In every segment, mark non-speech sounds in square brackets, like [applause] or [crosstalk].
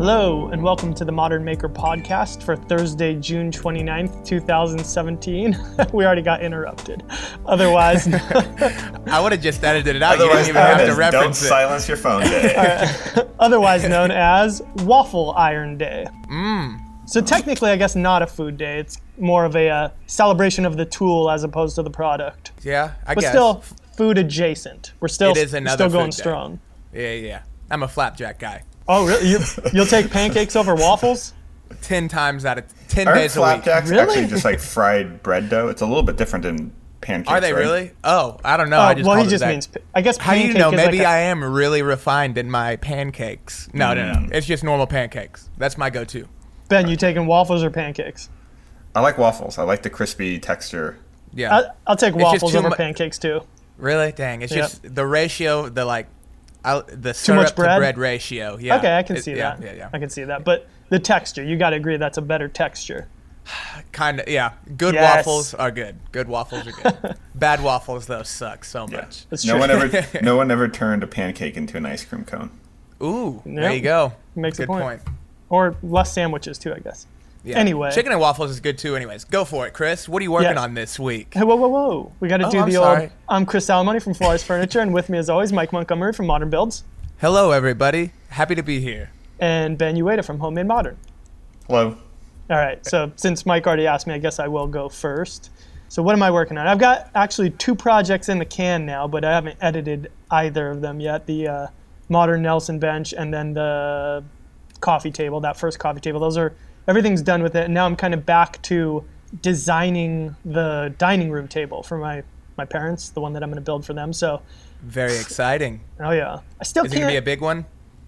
Hello, and welcome to the Modern Maker podcast for Thursday, June 29th, 2017. [laughs] we already got interrupted. Otherwise, [laughs] [laughs] I would have just edited it out. You Otherwise didn't even have to as don't reference it. silence your phone day. otherwise known as Waffle Iron Day. So technically, I guess not a food day. It's more of a uh, celebration of the tool as opposed to the product. Yeah, I But guess. But still, food adjacent. We're still It is another still going food day. strong. Yeah, yeah. I'm a flapjack guy. Oh, really? You, you'll take pancakes over waffles? Ten times out of ten Aren't days a week. flapjacks Really? actually just like fried bread dough? It's a little bit different than pancakes. Are they right? really? Oh, I don't know. Oh, I just well, he it just that. means. I guess pancakes. How do you know? is like Maybe a- I am really refined in my pancakes. No, no, Hmm. no. It's just normal pancakes. That's my go-to. Ben, you taking waffles or pancakes? I like waffles. I like the crispy texture. Yeah. I, I'll take waffles over mu- pancakes too. really? Dang. It's Yep. just the ratio. The like, I, the much syrup to bread? bread ratio. Yeah. Okay, I can It- see yeah, that. Yeah, yeah. I can see that. But the texture, you got to agree that's a better texture. [sighs] Kind of. Yeah. Good Yes. waffles are good. Good waffles are good. [laughs] Bad waffles though suck so Yeah. much. That's No one ever, [laughs] no one ever turned a pancake into an ice cream cone. Ooh, there you go. Makes a point. point. Or less sandwiches too, I guess. Yeah. Anyway. chicken and waffles is good too. Anyways, go for it, Chris. What are you working Yeah. on this week? Hey, whoa, whoa, whoa. We got to Oh, do I'm the sorry. old. I'm Chris Salamone from Flores Furniture, and with me, as always, Mike Montgomery from Modern Builds, Hello, everybody. Happy to be here. and Ben Uyeda from Homemade Modern. Hello. All right, so since Mike already asked me, I guess I will go first. So, what am I working on? I've got actually two projects in the can now, but I haven't edited either of them yet the uh, Modern Nelson bench and then the coffee table, that first coffee table. Those are, everything's done with it. And now I'm kind of back to designing the dining room table for my, my parents, the one that I'm going to build for them. So, Very exciting. oh yeah. I still Is can't. gonna be a big one?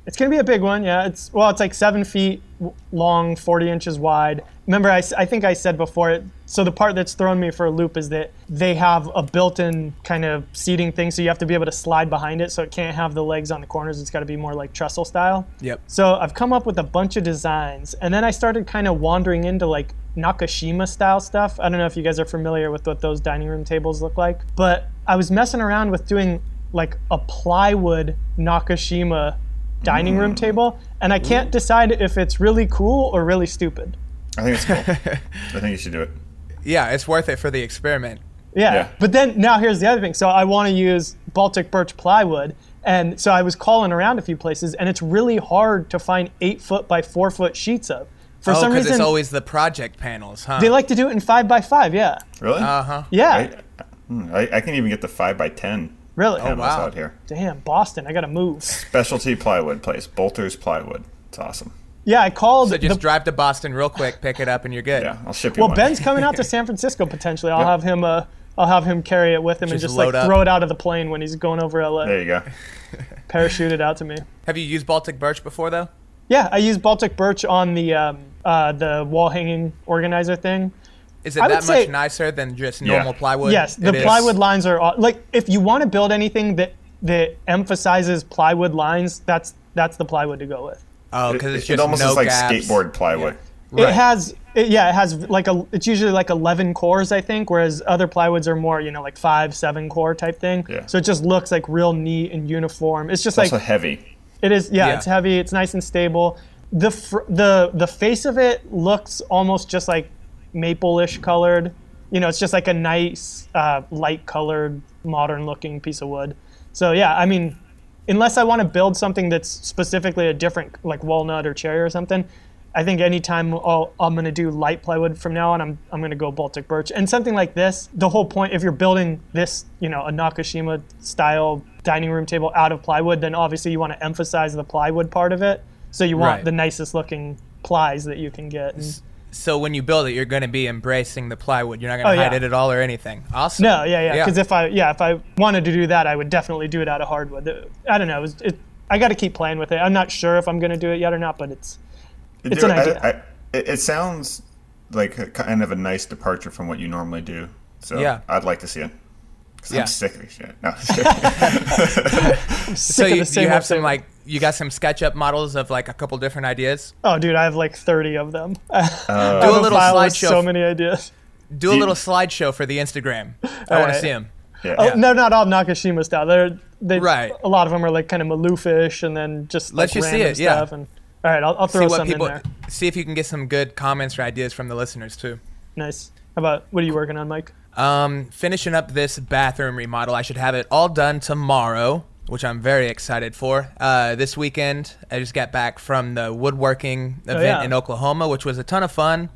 It's gonna be a big one, yeah. It's well, it's like seven feet long, 40 inches wide. Remember, I, I think I said before. It, so the part that's thrown me for a loop is that they have a built-in kind of seating thing, so you have to be able to slide behind it. So it can't have the legs on the corners. It's got to be more like trestle style. Yep. So I've come up with a bunch of designs, and then I started kind of wandering into like Nakashima style stuff. I don't know if you guys are familiar with what those dining room tables look like, but I was messing around with doing like a plywood Nakashima dining room mm. table, and I can't decide if it's really cool or really stupid. I think it's cool. [laughs] I think you should do it. Yeah, it's worth it for the experiment. Yeah. Yeah. But then now here's the other thing. So I want to use Baltic birch plywood. And so I was calling around a few places, and it's really hard to find eight foot by four foot sheets of. For oh, some because reason, it's always the project panels, huh? they like to do it in five by five. Yeah. Really? uh huh. Yeah. I, hmm, I, I can even get the five by ten really. panels Oh, wow. out here. Damn, Boston. I got to move. Specialty plywood place. Boulter's plywood. It's awesome. Yeah, I called. So just the, drive to Boston real quick, pick it up, and you're good. Yeah, I'll ship you well, one. Ben's coming out to [laughs] San Francisco potentially. I'll Yep. have him. Uh, I'll have him carry it with him and Just just like up. throw it out of the plane when he's going over LA. There you go. [laughs] Parachute it out to me. Have you used Baltic birch before though? Yeah, I use Baltic birch on the um, uh, the wall hanging organizer thing. Is it I would that say- much nicer than just Yeah. normal plywood? Yes, the It is. plywood lines are aw- like if you want to build anything that that emphasizes plywood lines, that's that's the plywood to go with. Oh, It, because it's it just almost no looks like gaps. skateboard plywood. Right. It has it, yeah, it has like a it's usually like 11 cores I think, whereas other plywoods are more, you know, like 5, 7 core type thing. Yeah. So it just looks like real neat and uniform. It's just It's like also heavy. It is, yeah, Yeah. It's heavy. It's nice and stable. The fr- the the face of it looks almost just like maple-ish colored. You know, it's just like a nice uh, light colored, modern looking piece of wood. So yeah, I mean, unless I want to build something that's specifically a different, like walnut or cherry or something, I think anytime I'll, I'm going to do light plywood from now on, I'm, I'm going to go Baltic birch. And something like this, the whole point, if you're building this, you know, a Nakashima style dining room table out of plywood, then obviously you want to emphasize the plywood part of it. So you want Right. the nicest looking plies that you can get. And- So when you build it, you're going to be embracing the plywood. You're not going Oh, to hide yeah. it at all or anything. Awesome. no, yeah, yeah. Yeah. Because if I, yeah, if I wanted to do that, I would definitely do it out of hardwood. I don't know. It was, it, I got to keep playing with it. I'm not sure if I'm going to do it yet or not, but it's, It's Do- an idea. I- it, it sounds like a, kind of a nice departure from what you normally do. So Yeah. I'd like to see it. Because Yeah. I'm sick of this shit. No, [laughs] [laughs] So sick of you, the you have old some like you got some SketchUp models of like a couple different ideas. Oh, dude, I have like 30 of them. [laughs] I have Do a little file with slideshow. So many ideas. Do a little slideshow for the Instagram. I want to see them. yeah. Oh, no, not all Nakashima style. They're they Right. A lot of them are like kind of maloofish, and then just Let's like see random it, yeah. And All right, I'll, I'll throw see what some people in there. see if you can get some good comments or ideas from the listeners too. Nice. How about what are you working on, Mike? Um, finishing up this bathroom remodel. I should have it all done tomorrow, which I'm very excited for. Uh, this weekend, I just got back from the woodworking event Oh, yeah. in Oklahoma, which was a ton of fun.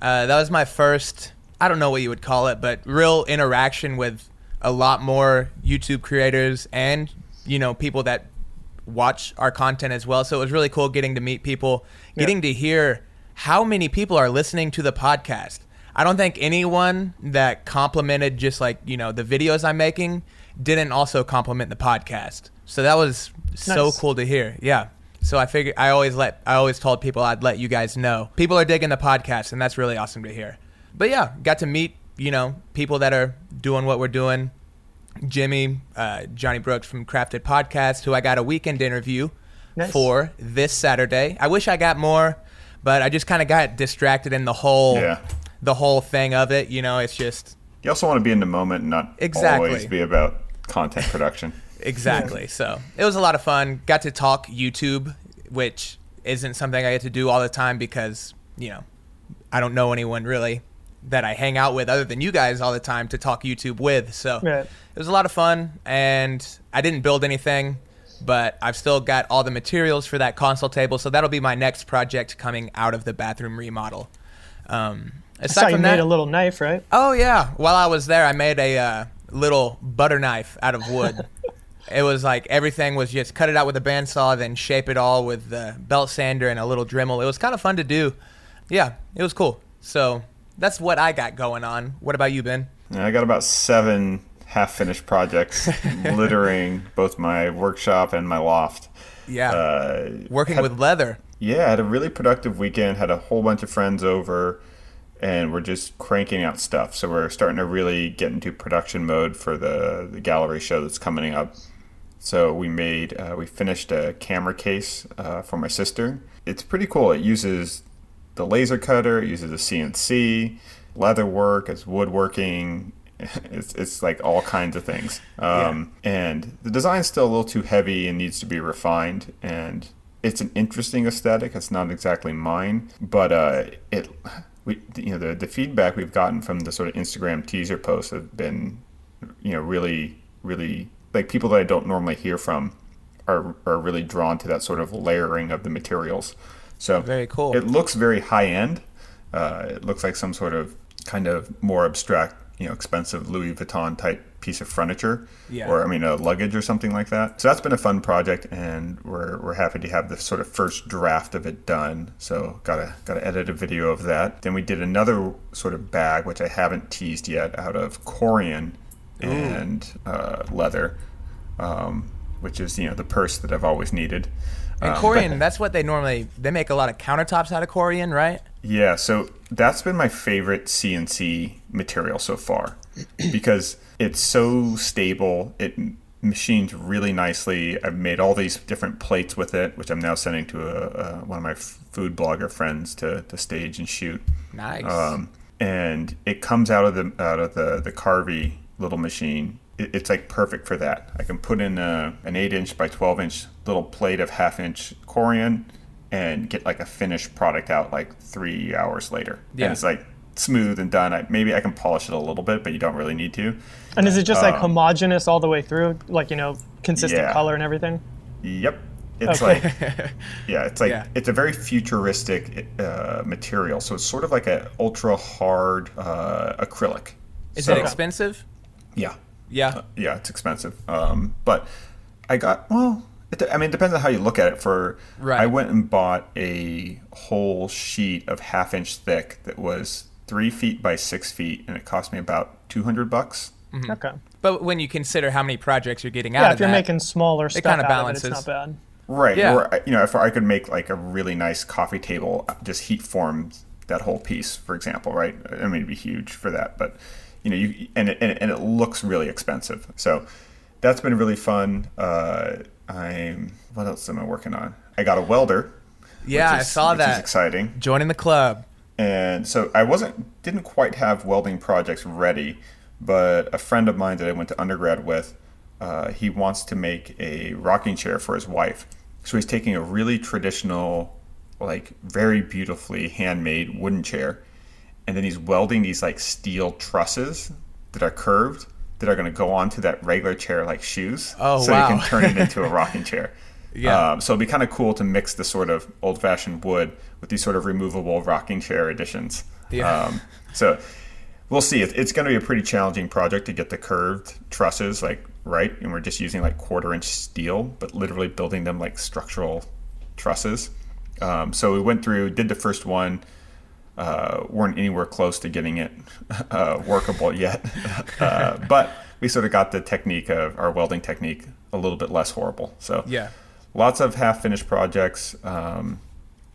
Uh, that was my first, I don't know what you would call it, but real interaction with a lot more YouTube creators and, you know, people that watch our content as well. So it was really cool getting to meet people, getting to hear how many people are listening to the podcast. I don't think anyone that complimented just like, you know, the videos I'm making didn't also compliment the podcast. So that was so Nice. cool to hear. Yeah. So I figured I always let I always told people I'd let you guys know. People are digging the podcast and that's really awesome to hear. But yeah, got to meet, you know, people that are doing what we're doing. Jimmy, uh, Johnny Brooks from Crafted Podcast, who I got a weekend interview Nice. for this Saturday. I wish I got more, but I just kind of got distracted in the whole Yeah. the whole thing of it. You know, it's just You also want to be in the moment, and not Exactly. always be about content production. [laughs] exactly. so it was a lot of fun. Got to talk YouTube, which isn't something I get to do all the time because you know I don't know anyone really that I hang out with other than you guys all the time to talk YouTube with. So Right. it was a lot of fun, and I didn't build anything, but I've still got all the materials for that console table. So that'll be my next project coming out of the bathroom remodel. Um, I saw aside you from made that, a little knife, right? Oh yeah. While I was there, I made a uh, little butter knife out of wood. it was like everything was just cut it out with a bandsaw, then shape it all with the belt sander and a little Dremel. It was kind of fun to do. Yeah, it was cool. So that's what I got going on. What about you, Ben? I got about seven half-finished projects [laughs] littering both my workshop and my loft. Yeah, Uh, working had- with leather. Yeah, I had a really productive weekend. Had a whole bunch of friends over, and we're just cranking out stuff. So we're starting to really get into production mode for the the gallery show that's coming up. So we made uh, we finished a camera case uh, for my sister. It's pretty cool. It uses the laser cutter. It uses a CNC, leather work. It's woodworking. [laughs] It's, it's like all kinds of things. Um, And the design's still a little too heavy and needs to be refined. And it's an interesting aesthetic. It's not exactly mine, but uh, it we you know the the feedback we've gotten from the sort of Instagram teaser posts have been you know really really like people that I don't normally hear from are are really drawn to that sort of layering of the materials. So Very cool. It looks very high end. Uh, it looks like some sort of kind of more abstract, you know, expensive Louis Vuitton type piece of furniture, Yeah. or I mean, a luggage or something like that. So that's been a fun project, and we're, we're happy to have the sort of first draft of it done. So gotta gotta edit a video of that. Then we did another sort of bag, which I haven't teased yet, out of Corian and uh, leather, um, which is you know the purse that I've always needed. And Um, Corian, but- that's what they normally they make a lot of countertops out of Corian, right? Yeah, so that's been my favorite CNC material so far [clears throat] because it's so stable. It m- machines really nicely. I've made all these different plates with it, which I'm now sending to a, a, one of my food blogger friends to, to stage and shoot. Nice. Um, and it comes out of the out of the the Carvey little machine. It, it's like perfect for that. I can put in a, an eight inch by twelve inch little plate of half inch Corian and get like a finished product out like three hours later. Yeah. And it's like smooth and done. I, maybe I can polish it a little bit, but you don't really need to. And is it just like Um, homogeneous all the way through, like you know, consistent Yeah. color and everything? Yep. It's Okay. like [laughs] yeah, it's like Yeah. it's a very futuristic uh, material. So it's sort of like an ultra hard uh, acrylic. Is So- it expensive? Yeah. Yeah. yeah, it's expensive. Um, but I got well. It, I mean, it depends on how you look at it. For Right. I went and bought a whole sheet of half inch thick that was three feet by six feet, and it cost me about two hundred bucks. Okay. But when you consider how many projects you're getting out Yeah, of if you're making smaller stuff kinda out balances. of it, it's not bad. Right. Yeah. Or you know, if I could make like a really nice coffee table, just heat form that whole piece, for example. Right. I mean, it'd be huge for that, but you know, you and it, and it, and it looks really expensive. So that's been really fun. Uh, I'm what else am I working on? I got a welder. yeah, which I is- saw which is that. exciting. Joining the club. And so I wasn't didn't quite have welding projects ready, but a friend of mine that I went to undergrad with, uh, he wants to make a rocking chair for his wife. So he's taking a really traditional like very beautifully handmade wooden chair, and then he's welding these like steel trusses that are curved that are going to go onto that regular chair like shoes. Oh, so wow. you can turn it into a [laughs] rocking chair. Yeah. Um, so it'd be kind of cool to mix the sort of old fashioned wood with these sort of removable rocking chair additions. Yeah. Um, so we'll see. It's going to be a pretty challenging project to get the curved trusses like right, and we're just using like quarter inch steel, but literally building them like structural trusses. Um, so we went through, did the first one. Uh, weren't anywhere close to getting it [laughs] uh, workable yet, [laughs] uh, but we sort of got the technique of our welding technique a little bit less horrible. So Yeah. lots of half finished projects. Um,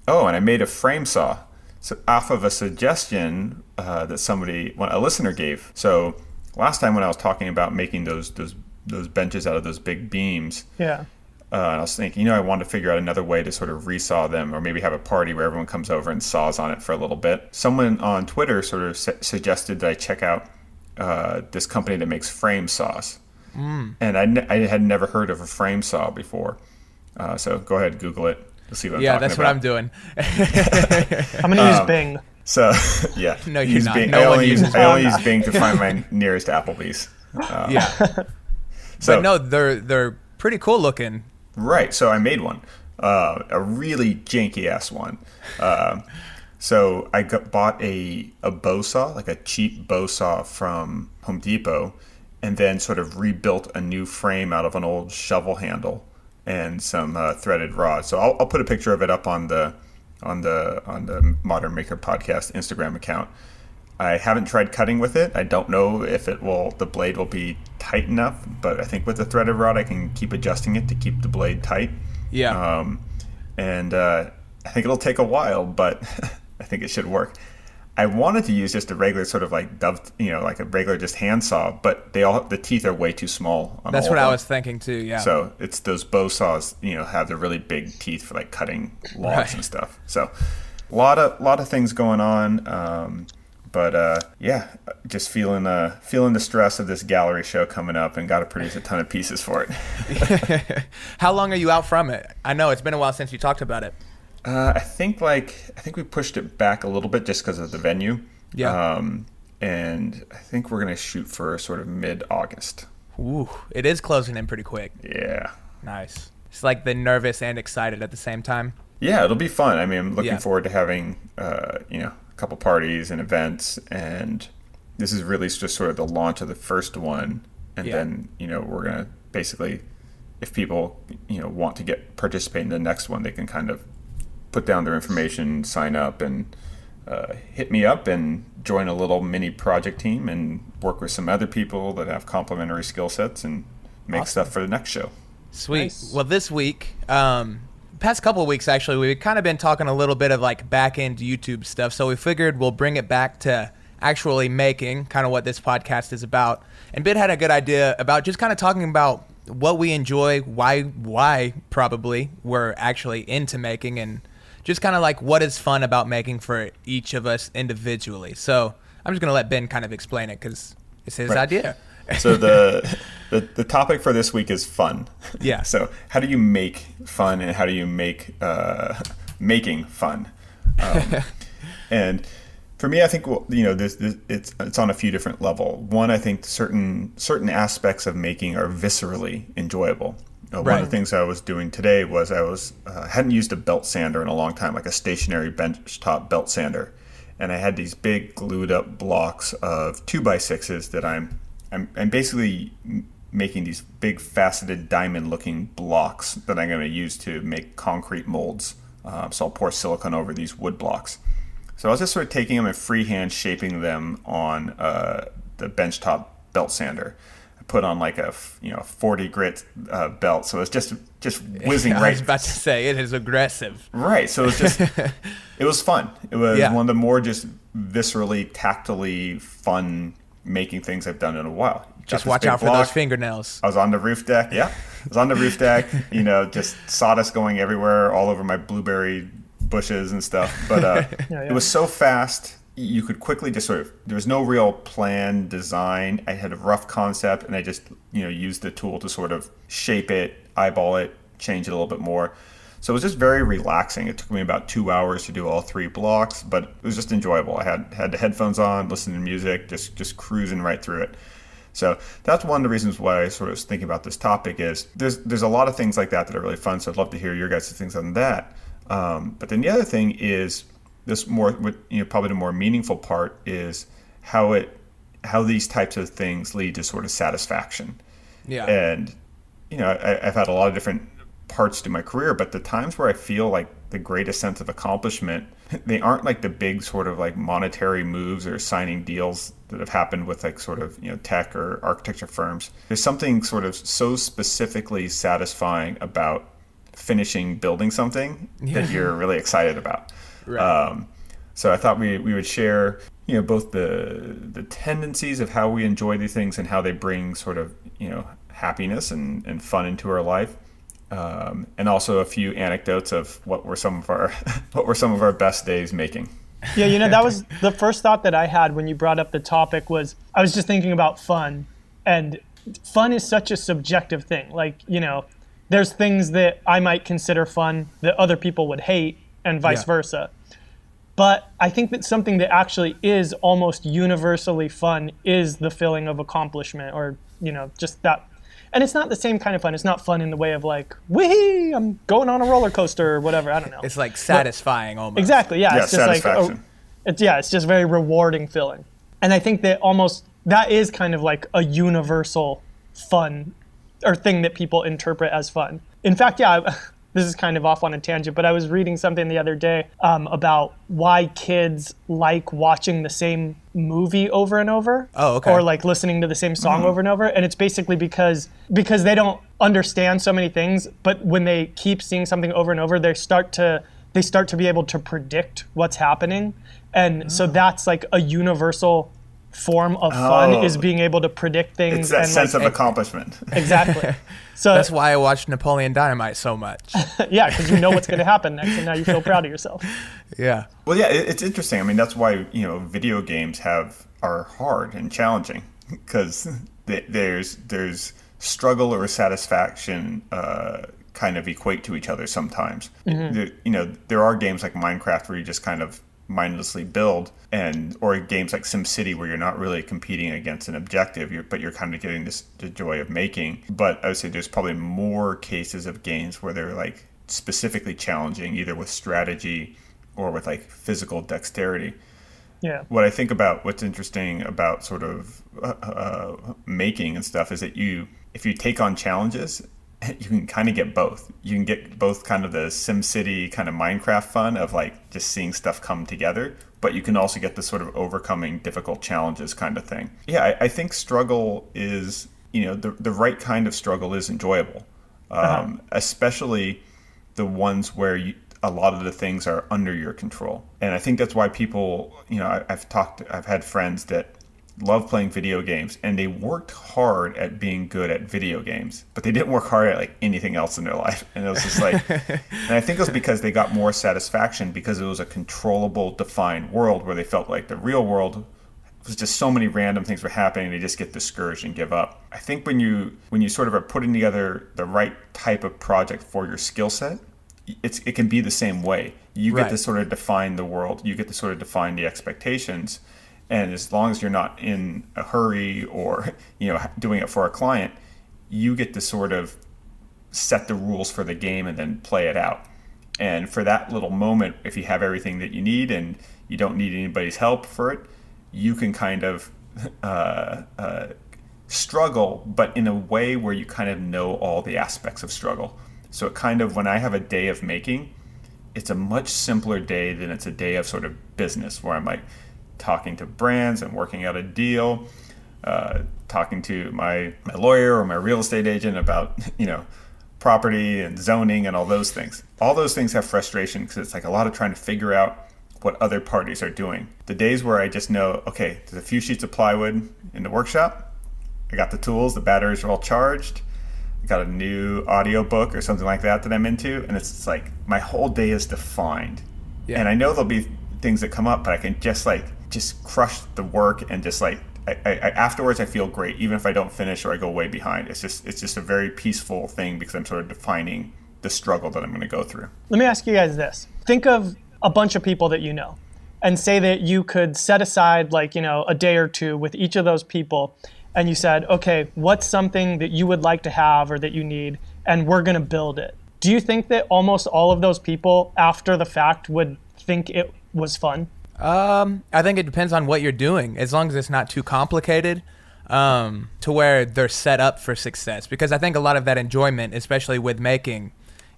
oh, and I made a frame saw. So off of a suggestion uh, that somebody, a listener gave. So last time when I was talking about making those those those benches out of those big beams, Yeah. Uh, and I was thinking, you know, I wanted to figure out another way to sort of resaw them, or maybe have a party where everyone comes over and saws on it for a little bit. Someone on Twitter sort of su- suggested that I check out uh, this company that makes frame saws, mm. and I, ne- I had never heard of a frame saw before. Uh, so go ahead, Google it. You'll see what I'm Yeah, that's about. what I'm doing. [laughs] I'm gonna use Bing. So [laughs] yeah, No, you're use not. Bing. No I one only use I only Bing. use Bing to find my [laughs] nearest Applebee's. Uh, yeah. so but no, they're they're pretty cool looking. Right. So I made one, uh, a really janky ass one. Um so I got, bought a a bow saw, like a cheap bow saw from Home Depot, and then sort of rebuilt a new frame out of an old shovel handle and some uh, threaded rod. So I'll, I'll put a picture of it up on the on the on the Modern Maker Podcast Instagram account. I haven't tried cutting with it. I don't know if it will the blade will be tight enough, but I think with the threaded rod I can keep adjusting it to keep the blade tight. Yeah. Um, and uh, I think it'll take a while, but [laughs] I think it should work. I wanted to use just a regular sort of like dove, you know, like a regular just handsaw, but they all the teeth are way too small. On that's what I was thinking too. Yeah. So it's those bow saws, you know, have the really big teeth for like cutting logs Right. and stuff. So a lot of lot of things going on. Um, but uh, yeah, just feeling uh, feeling the stress of this gallery show coming up, and got to produce a ton of pieces for it. [laughs] How long are you out from it? I know it's been a while since you talked about it. Uh, I think like I think we pushed it back a little bit just because of the venue. Yeah. Um, and I think we're gonna shoot for sort of mid August. Ooh, it is closing in pretty quick. Yeah. Nice. It's like the nervous and excited at the same time. Yeah, it'll be fun. I mean, I'm looking Yeah. forward to having uh, you know couple parties and events, and this is really just sort of the launch of the first one, and Yeah. then you know we're gonna basically, if people you know want to get participate in the next one, they can kind of put down their information, sign up, and uh, hit me up and join a little mini project team and work with some other people that have complementary skill sets and make Awesome. stuff for the next show. Sweet. Nice. Well, this week, um, past couple of weeks actually, we've kind of been talking a little bit of like back end YouTube stuff. So we figured we'll bring it back to actually making, kind of what this podcast is about. And Bid had a good idea about just kind of talking about what we enjoy, why, why probably we're actually into making, and just kind of like what is fun about making for each of us individually. So I'm just gonna let Ben kind of explain it because it's his Right. idea. So the, [laughs] the the topic for this week is fun. Yeah. [laughs] So how do you make fun, and how do you make uh, making fun? Um, [laughs] and for me, I think well, you know this, this it's it's on a few different level. One, I think certain certain aspects of making are viscerally enjoyable. Uh, One Right. of the things I was doing today was I was uh, hadn't used a belt sander in a long time, like a stationary benchtop belt sander, and I had these big glued up blocks of two by sixes that I'm I'm, I'm basically making these big faceted diamond looking blocks that I'm going to use to make concrete molds. Um, so I'll pour silicone over these wood blocks. So I was just sort of taking them and freehand shaping them on uh, the benchtop belt sander. I put on like a you know 40 grit uh, belt, so it's just just [laughs] whizzing right. I was about to say it is aggressive. Right. So it was just, [laughs] it was fun. It was Yeah. one of the more just viscerally, tactily fun making things I've done in a while. Got Just watch out for block. those fingernails. I was on the roof deck. Yeah. I was on the roof deck, [laughs] you know, just sawdust going everywhere, all over my blueberry bushes and stuff. But uh, [laughs] Yeah, yeah. it was so fast. You could quickly just sort of, there was no real plan, design. I had a rough concept and I just, you know, used the tool to sort of shape it, eyeball it, change it a little bit more. So it was just very relaxing. It took me about two hours to do all three blocks, but it was just enjoyable. I had had the headphones on, listening to music, just just cruising right through it. So that's one of the reasons why I sort of was thinking about this topic is there's there's a lot of things like that that are really fun. So I'd love to hear your guys' things on that. Um, but then the other thing is this more, you know, probably the more meaningful part is how it how these types of things lead to sort of satisfaction. Yeah. And you know, I, I've had a lot of different parts to my career, but the times where I feel like the greatest sense of accomplishment, [laughs] they aren't like the big sort of like monetary moves or signing deals that have happened with like sort of, you know, tech or architecture firms. There's something sort of so specifically satisfying about finishing building something that you're really excited about. [laughs] Right. Um, so I thought we, we would share, you know, both the the tendencies of how we enjoy these things and how they bring sort of, you know, happiness and, and fun into our life. Um, and also a few anecdotes of what were some of our [laughs] what were some of our best days making. Yeah, you know, that was the first thought that I had when you brought up the topic was I was just thinking about fun. And fun is such a subjective thing. Like, you know, there's things that I might consider fun that other people would hate and vice Yeah. versa. But I think that something that actually is almost universally fun is the feeling of accomplishment or, you know, just that. And it's not the same kind of fun. It's not fun in the way of like, wee, I'm going on a roller coaster or whatever. I don't know. It's like satisfying almost. Exactly. Yeah. Yeah, it's just like, oh, it's yeah, it's just very rewarding feeling. And I think that almost that is kind of like a universal fun or thing that people interpret as fun. In fact, yeah, I- this is kind of off on a tangent, but I was reading something the other day um, about why kids like watching the same movie over and over. Oh, okay. Or like listening to the same song over and over, and it's basically because because they don't understand so many things, but when they keep seeing something over and over, they start to they start to be able to predict what's happening, and so that's like a universal form of fun Oh. is being able to predict things It's that and sense like, of accomplishment. [laughs] exactly. [laughs] So That's why I watched Napoleon Dynamite so much. [laughs] yeah, because you know what's going to happen next, and now you feel proud of yourself. yeah. Well, yeah, it, it's interesting. I mean, that's why you know video games have are hard and challenging because th- there's there's struggle or satisfaction uh, kind of equate to each other sometimes. There, you know, there are games like Minecraft where you just kind of mindlessly build, and or games like SimCity where you're not really competing against an objective, you're, but you're kind of getting this the joy of making. But I would say there's probably more cases of games where they're like specifically challenging, either with strategy or with like physical dexterity. Yeah. What I think about what's interesting about sort of uh, uh, making and stuff is that you, if you take on challenges, [laughs] you can kind of get both. You can get both kind of the SimCity kind of Minecraft fun of like just seeing stuff come together, but you can also get the sort of overcoming difficult challenges kind of thing. Yeah, I, I think struggle is, you know, the, the right kind of struggle is enjoyable, um, especially the ones where you, a lot of the things are under your control. And I think that's why people, you know, I, I've talked, I've had friends that love playing video games and they worked hard at being good at video games, but they didn't work hard at like anything else in their life. And it was just like, [laughs] and I think it was because they got more satisfaction because it was a controllable, defined world where they felt like the real world was just so many random things were happening they just get discouraged and give up i think when you when you sort of are putting together the right type of project for your skill set it's it can be the same way you get Right. to sort of define the world you get to sort of define the expectations and as long as you're not in a hurry or you know [laughs] doing it for a client you get to sort of set the rules for the game and then play it out. And for that little moment, if you have everything that you need and you don't need anybody's help for it, you can kind of [laughs] uh, uh, struggle, but in a way where you kind of know all the aspects of struggle. So it kind of, when I have a day of making, it's a much simpler day than it's a day of sort of business where I'm like talking to brands and working out a deal, uh, talking to my, my lawyer or my real estate agent about, [laughs] you know, property and zoning and all those things. All those things have frustration because it's like a lot of trying to figure out what other parties are doing. The days where I just know, okay, there's a few sheets of plywood in the workshop. I got the tools, the batteries are all charged. I got a new audio book or something like that that I'm into, and it's like my whole day is defined. Yeah. And I know there'll be things that come up, but I can just like just crush the work and just like I, I, afterwards I feel great, even if I don't finish or I go way behind. It's just it's just a very peaceful thing because I'm sort of defining the struggle that I'm going to go through. Let me ask you guys this. Think of a bunch of people that you know and say that you could set aside like, you know, a day or two with each of those people and you said, "Okay, what's something that you would like to have or that you need and we're going to build it." Do you think that almost all of those people after the fact would think it was fun? Um, I think it depends on what you're doing. As long as it's not too complicated, um, to where they're set up for success. Because I think a lot of that enjoyment, especially with making,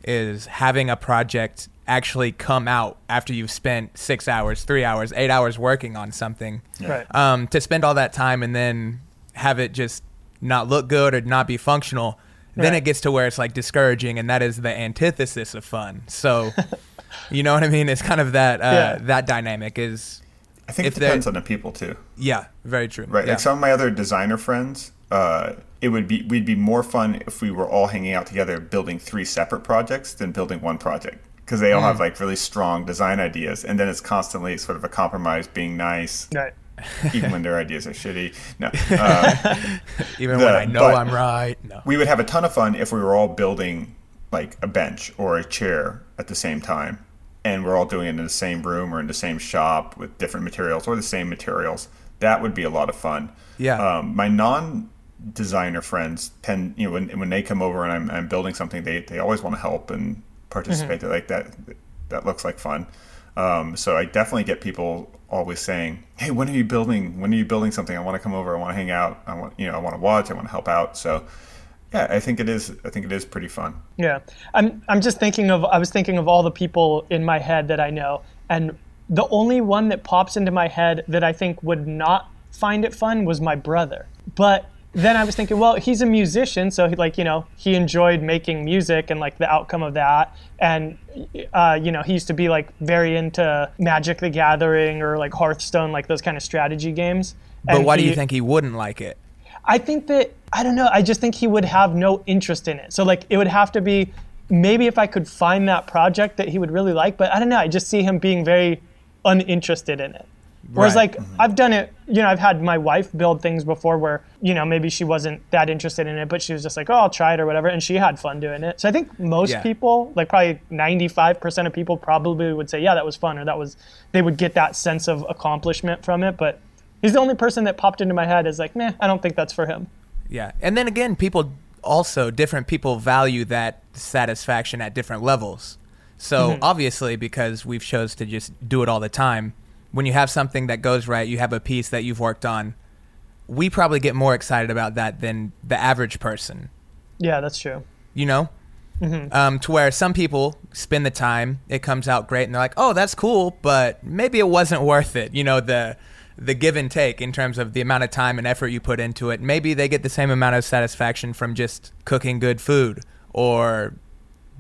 is having a project actually come out after you've spent six hours, three hours, eight hours working on something. Right. Um, to spend all that time and then have it just not look good or not be functional, then Right. it gets to where it's like discouraging, and that is the antithesis of fun. So, [laughs] you know what I mean? It's kind of that uh, Yeah. that dynamic is, I think If it they're- depends on the people too. yeah, very true. Right. Yeah. Like some of my other designer friends, uh, it would be we'd be more fun if we were all hanging out together building three separate projects than building one project because they all Mm. have like really strong design ideas, and then it's constantly sort of a compromise, being nice, Right. even when their ideas are shitty. No. [laughs] Uh, Even the- when I know I'm right. No. we would have a ton of fun if we were all building like a bench or a chair at the same time and we're all doing it in the same room or in the same shop with different materials or the same materials that would be a lot of fun Yeah. um, my non designer friends tend you know when, when they come over and I'm, I'm building something they, they always want to help and participate They're like that that looks like fun um, so I definitely get people always saying, "Hey, when are you building? When are you building something? I want to come over. I want to hang out. I want, you know, I want to watch. I want to help out." So, yeah, I think it is. I think it is pretty fun. Yeah, I'm. I'm just thinking of. I was thinking of all the people in my head that I know, and the only one that pops into my head that I think would not find it fun was my brother. But then I was thinking, well, he's a musician, so he, like you know, he enjoyed making music and like the outcome of that, and uh, you know, he used to be like very into Magic the Gathering or like Hearthstone, like those kind of strategy games. But And why do you think he wouldn't like it? I think that I don't know. I just think he would have no interest in it. So like it would have to be maybe if I could find that project that he would really like, but I don't know. I just see him being very uninterested in it. Whereas Right. like mm-hmm. I've done it, you know, I've had my wife build things before where, you know, maybe she wasn't that interested in it, but she was just like, "Oh, I'll try it" or whatever, and she had fun doing it. So I think most Yeah. people, like probably 95% of people probably would say, "Yeah, that was fun," or that was they would get that sense of accomplishment from it, but He's the only person that popped into my head is like, meh, I don't think that's for him. Yeah. And then again, people also, different people value that satisfaction at different levels. So Mm-hmm. obviously, because we've chose to just do it all the time, when you have something that goes right, you have a piece that you've worked on, we probably get more excited about that than the average person. Yeah, that's true. you know? Um, to where some people spend the time, it comes out great, and they're like, "Oh, that's cool," but maybe it wasn't worth it. You know, the the give and take in terms of the amount of time and effort you put into it. Maybe they get the same amount of satisfaction from just cooking good food, or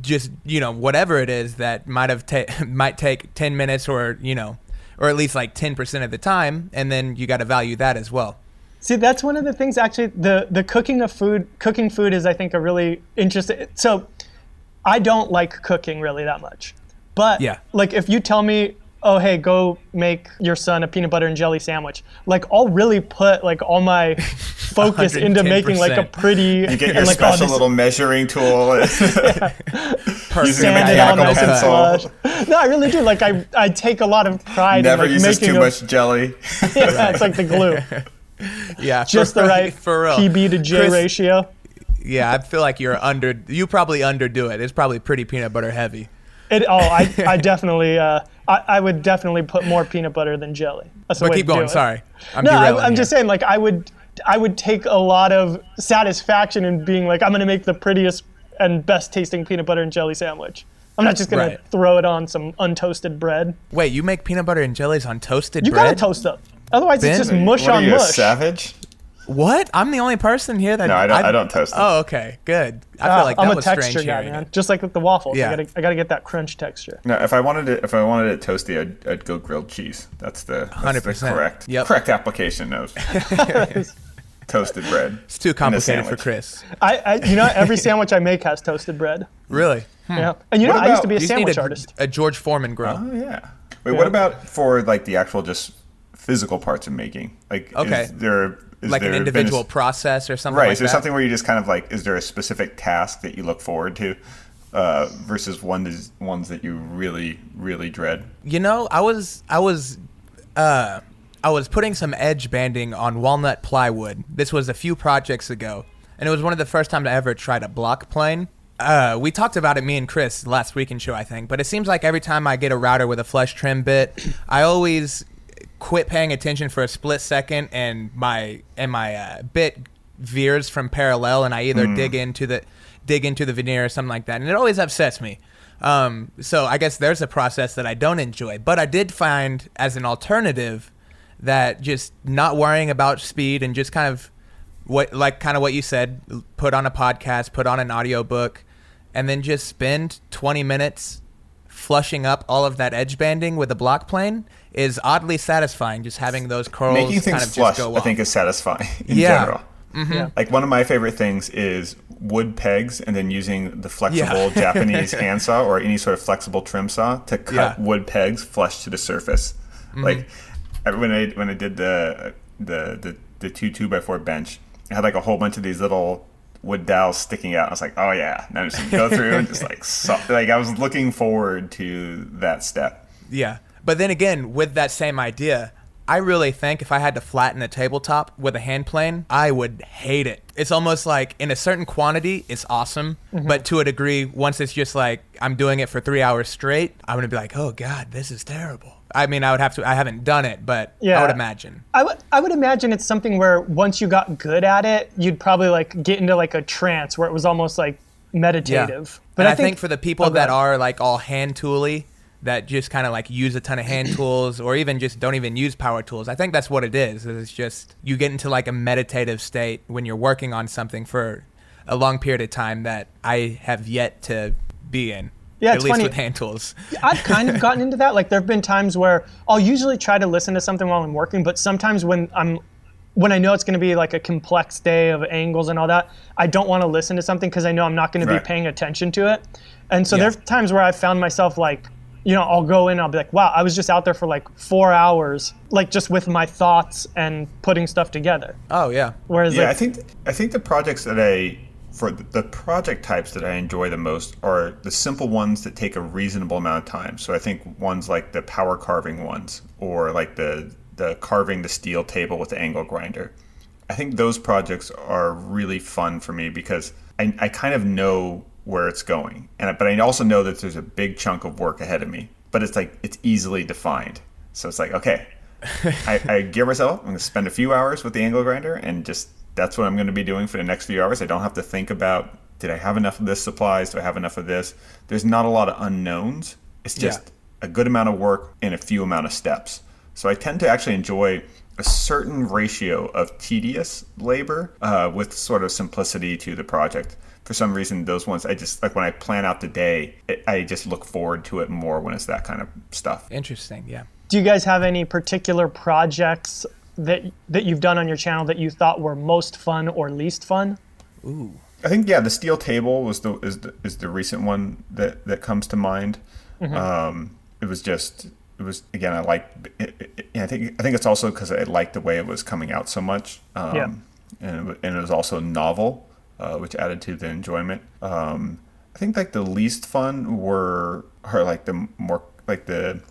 just you know whatever it is that might have ta- [laughs] might take ten minutes, or you know, or at least like ten percent of the time, and then you got to value that as well. See, that's one of the things actually the the cooking of food cooking food is I think a really interesting so I don't like cooking really that much. But Yeah. like if you tell me, "Oh, hey, go make your son a peanut butter and jelly sandwich." Like I'll really put like all my [laughs] focus into making like a pretty You get your and [laughs] like special this little measuring tool. [laughs] Perfect Using a sand it mechanical and pencil. No, I really do. Like I I take a lot of pride Never in like uses making too a, much jelly. Yeah, it's like the glue. Yeah, Just for, the right for real. PB to J Chris- ratio. Yeah, I feel like you're under. You probably underdo it. It's probably pretty peanut butter heavy. It, oh, I, I definitely, uh, I, I would definitely put more peanut butter than jelly. That's the But way keep to do going. it. Sorry, I'm No, derailing I, I'm just saying, like, I would, I would take a lot of satisfaction in being like, I'm going to make the prettiest and best tasting peanut butter and jelly sandwich. I'm not just going Right. to throw it on some untoasted bread. Wait, you make peanut butter and jellies on toasted You bread? got to toast them. Otherwise, Ben? it's just mush what are on you, a mush. savage? What? I'm the only person here that No, I don't. I, don't toast them. Oh, okay, good. I Ah, feel like that I'm a was texture strange guy, man. it. Just like with the waffles. Yeah. I gotta, I gotta get that crunch texture. No, if I wanted it, if I wanted it toasty, I'd, I'd go grilled cheese. That's the that's the 100%. correct Yep. correct application of [laughs] toasted bread. It's too complicated for. Chris. I, I, you know, every sandwich I make has toasted bread. Really? Yeah, and you know, What I used to be a You just need sandwich a, artist. a George Foreman grill. Oh yeah. Wait, what about for like the actual just physical parts of making? Like, Okay. is there is like an been a- individual process or something right? like is there that. something where you just kind of like? Is there a specific task that you look forward to? uh, versus ones ones that you really really dread? You know, I was I was uh I was putting some edge banding on walnut plywood. This was a few projects ago, and it was one of the first times I ever tried a block plane. Uh, we talked about it, me and Chris, last weekend show, I think. But it seems like every time I get a router with a flush trim bit, I always quit paying attention for a split second, and my and my uh, bit veers from parallel, and I either dig into the dig into the veneer or something like that, and it always upsets me. Um, so I guess there's a process that I don't enjoy, but I did find as an alternative that just not worrying about speed and just kind of what like kind of what you said put on a podcast put on an audiobook and then just spend 20 minutes flushing up all of that edge banding with a block plane is oddly satisfying just having those curls Making kind of flush, just go I off. think, is satisfying [laughs] in Yeah. general. Mm-hmm. Yeah. Like one of my favorite things is wood pegs and then using the flexible Yeah. [laughs] Japanese handsaw or any sort of flexible trim saw to cut Yeah. wood pegs flush to the surface. Mm-hmm. Like when I when I did the the the, the two two by four bench, I had like a whole bunch of these little wood dowels sticking out. I was like, oh yeah, now I'm just gonna go through and just like [laughs] so, like I was looking forward to that step. Yeah. But then again, with that same idea, I really think if I had to flatten a tabletop with a hand plane, I would hate it. It's almost like in a certain quantity, it's awesome. Mm-hmm. But to a degree, once it's just like I'm doing it for three hours straight, I'm going to be like, oh God, this is terrible. I mean, I would have to, I haven't done it, but I would imagine. I would I would imagine it's something where once you got good at it, you'd probably like get into like a trance where it was almost like meditative. But I, think, for the people that are like all hand tooly, that just kind of like use a ton of hand tools or even just don't even use power tools. I think that's what it is. It's just you get into like a meditative state when you're working on something for a long period of time that I have yet to be in. Yeah, at it's least funny. with hand tools. I've kind of gotten into that. Like there have been times where I'll usually try to listen to something while I'm working, but sometimes when I'm when I know it's going to be like a complex day of angles and all that, I don't want to listen to something because I know I'm not going to Right. be paying attention to it. And so Yeah. there's times where I've found myself like, you know, I'll go in, I'll be like, wow, I was just out there for like four hours, like just with my thoughts and putting stuff together. Oh yeah. Whereas Yeah, like, I think I think the projects that I for the, the project types that I enjoy the most are the simple ones that take a reasonable amount of time. So I think ones like the power carving ones or like the the carving the steel table with the angle grinder. I think those projects are really fun for me because I, I kind of know where it's going, and but I also know that there's a big chunk of work ahead of me. But it's like it's easily defined, so it's like okay, [laughs] I, I gear myself. I'm going to spend a few hours with the angle grinder, and just that's what I'm going to be doing for the next few hours. I don't have to think about did I have enough of this supplies? Do I have enough of this? There's not a lot of unknowns. It's just Yeah. a good amount of work in a few amount of steps. So I tend to actually enjoy a certain ratio of tedious labor uh, with sort of simplicity to the project. For some reason, those ones I just like when I plan out the day, it, I just look forward to it more when it's that kind of stuff. Interesting. Yeah. do you guys have any particular projects that that you've done on your channel that you thought were most fun or least fun? Ooh. I think yeah, the steel table was the is the is the recent one that that comes to mind. Um, it was just it was again I like it, it, I think I think it's also because I liked the way it was coming out so much. Um, Yeah. and it, and it was also novel, uh, which added to the enjoyment. Um, I think like the least fun were are like the more like the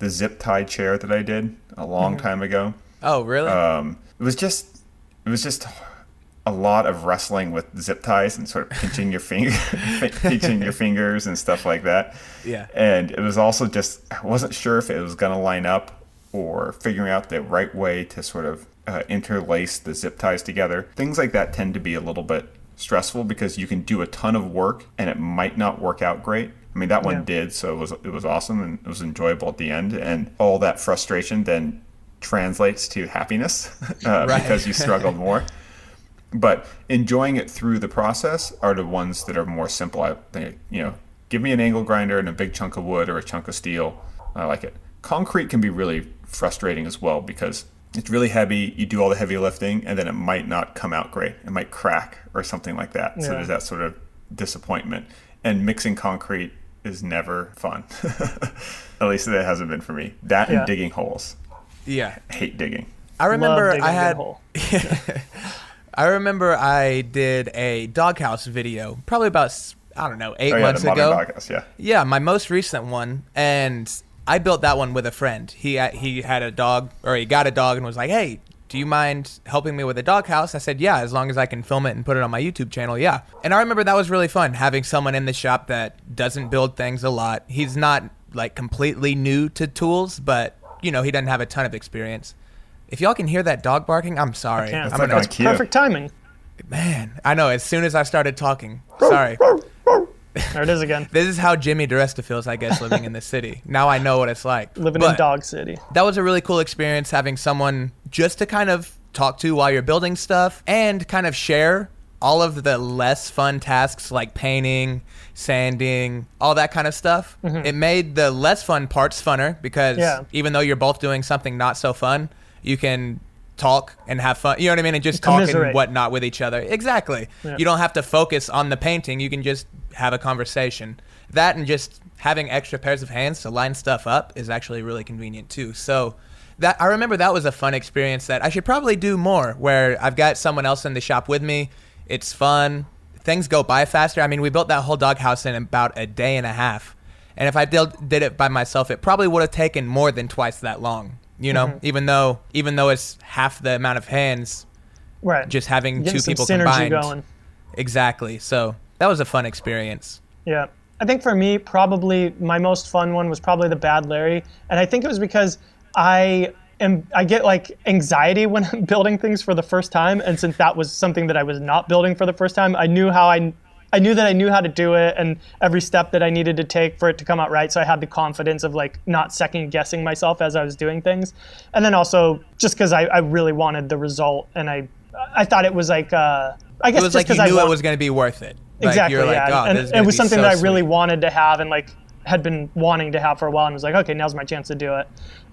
the zip tie chair that I did a long time ago Oh really? um, it was just it was just a lot of wrestling with zip ties and sort of pinching your finger [laughs] pinching your [laughs] fingers and stuff like that Yeah. and it was also just i wasn't sure if it was going to line up or figuring out the right way to sort of uh, interlace the zip ties together things like that tend to be a little bit stressful because you can do a ton of work and it might not work out great I mean that one Yeah. did, so it was it was awesome and it was enjoyable at the end, and all that frustration then translates to happiness [laughs] uh, Right. because you struggled [laughs] more. But enjoying it through the process are the ones that are more simple. I think, you know, give me an angle grinder and a big chunk of wood or a chunk of steel. I like it. Concrete can be really frustrating as well because it's really heavy. You do all the heavy lifting and then it might not come out great. It might crack or something like that. So there's that sort of disappointment. And mixing concrete is never fun. [laughs] At least that hasn't been for me. That Yeah. and digging holes. yeah. I hate digging. I remember Love digging I a good had hole. [laughs] I remember I did a doghouse video probably about I don't know, eight Oh, yeah, months the ago. podcast, yeah. Yeah, my most recent one, and I built that one with a friend. He he had a dog, or he got a dog, and was like, "Hey, do you mind helping me with the doghouse?" I said, "Yeah, as long as I can film it and put it on my YouTube channel." Yeah, and I remember that was really fun having someone in the shop that doesn't build things a lot. He's not like completely new to tools, but you know he doesn't have a ton of experience. If y'all can hear that dog barking, I'm sorry. Can't. I'm like gonna, on cue. Perfect timing. man, I know. As soon as I started talking, sorry. There it is again. [laughs] This is how Jimmy DeResta feels, I guess, living in the city. Now I know what it's like. Living in Dog City. That was a really cool experience having someone just to kind of talk to while you're building stuff and kind of share all of the less fun tasks like painting, sanding, all that kind of stuff. Mm-hmm. It made the less fun parts funner because Yeah. even though you're both doing something not so fun, you can talk and have fun. You know what I mean? And just talk and whatnot with each other. Exactly. Yeah. You don't have to focus on the painting. You can just have a conversation. That and just having extra pairs of hands to line stuff up is actually really convenient too. So that I remember that was a fun experience that I should probably do more where I've got someone else in the shop with me. It's fun. Things go by faster. I mean, we built that whole doghouse in about a day and a half. And if I did, did it by myself, it probably would have taken more than twice that long. You know, mm-hmm. even though even though it's half the amount of hands, Right. just having Getting two people combined. going. Exactly. So that was a fun experience. Yeah. I think for me, probably my most fun one was probably the Bad Larry. And I think it was because I am I get like anxiety [laughs] when I'm building things for the first time. And since that was something that I was not building for the first time, I knew how I I knew that I knew how to do it and every step that I needed to take for it to come out right. So I had the confidence of like not second guessing myself as I was doing things. And then also just because I, I really wanted the result and I I thought it was like uh I guess It was just like you knew want- it was going to be worth it. Like, exactly You're like, yeah oh, and it was something so that i really sweet." wanted to have and like had been wanting to have for a while and was like okay now's my chance to do it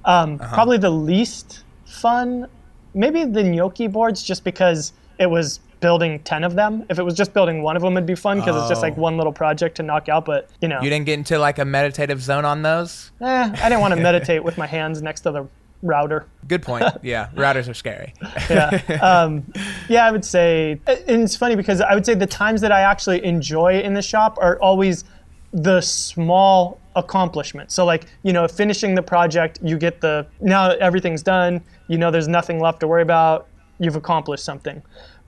um, Uh-huh. probably the least fun maybe the gnocchi boards just because it was building 10 of them if it was just building one of them it'd be fun because it's just like Oh. one little project to knock out but you know You didn't get into like a meditative zone on those. eh, i didn't want to [laughs] meditate with my hands next to the router Good point. [laughs] Yeah, routers are scary. yeah. [laughs] Um, yeah, I would say, and it's funny because I would say the times that I actually enjoy in the shop are always the small accomplishments. So, like, you know, finishing the project, you get the, now everything's done, you know, there's nothing left to worry about, you've accomplished something.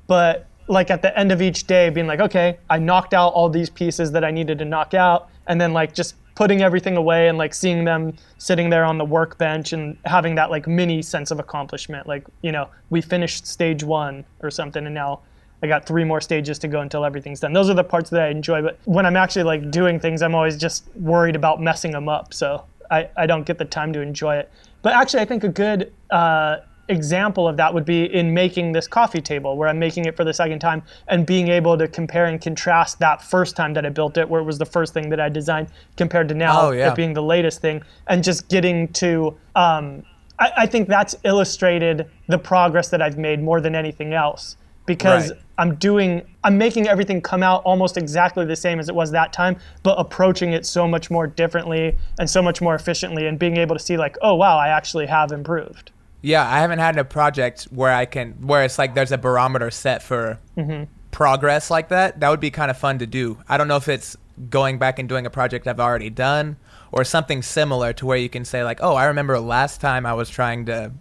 But, like, at the end of each day, being like, okay, I knocked out all these pieces that I needed to knock out, and then, like, just putting everything away and like seeing them sitting there on the workbench and having that like mini sense of accomplishment like you know we finished stage one or something and now i got three more stages to go until everything's done. Those are the parts that i enjoy but when i'm actually like doing things i'm always just worried about messing them up so i, I don't get the time to enjoy it. But actually i think a good uh, example of that would be in making this coffee table where I'm making it for the second time and being able to compare and contrast that first time that I built it where it was the first thing that I designed compared to now Oh, yeah. it being the latest thing and just getting to um, I, I think that's illustrated the progress that I've made more than anything else because Right. I'm doing I'm making everything come out almost exactly the same as it was that time, but approaching it so much more differently and so much more efficiently and being able to see like, oh wow, I actually have improved. Yeah, I haven't had a project where I can where it's like there's a barometer set for progress like that. That would be kind of fun to do. I don't know if it's going back and doing a project I've already done or something similar to where you can say like, "Oh, I remember last time I was trying to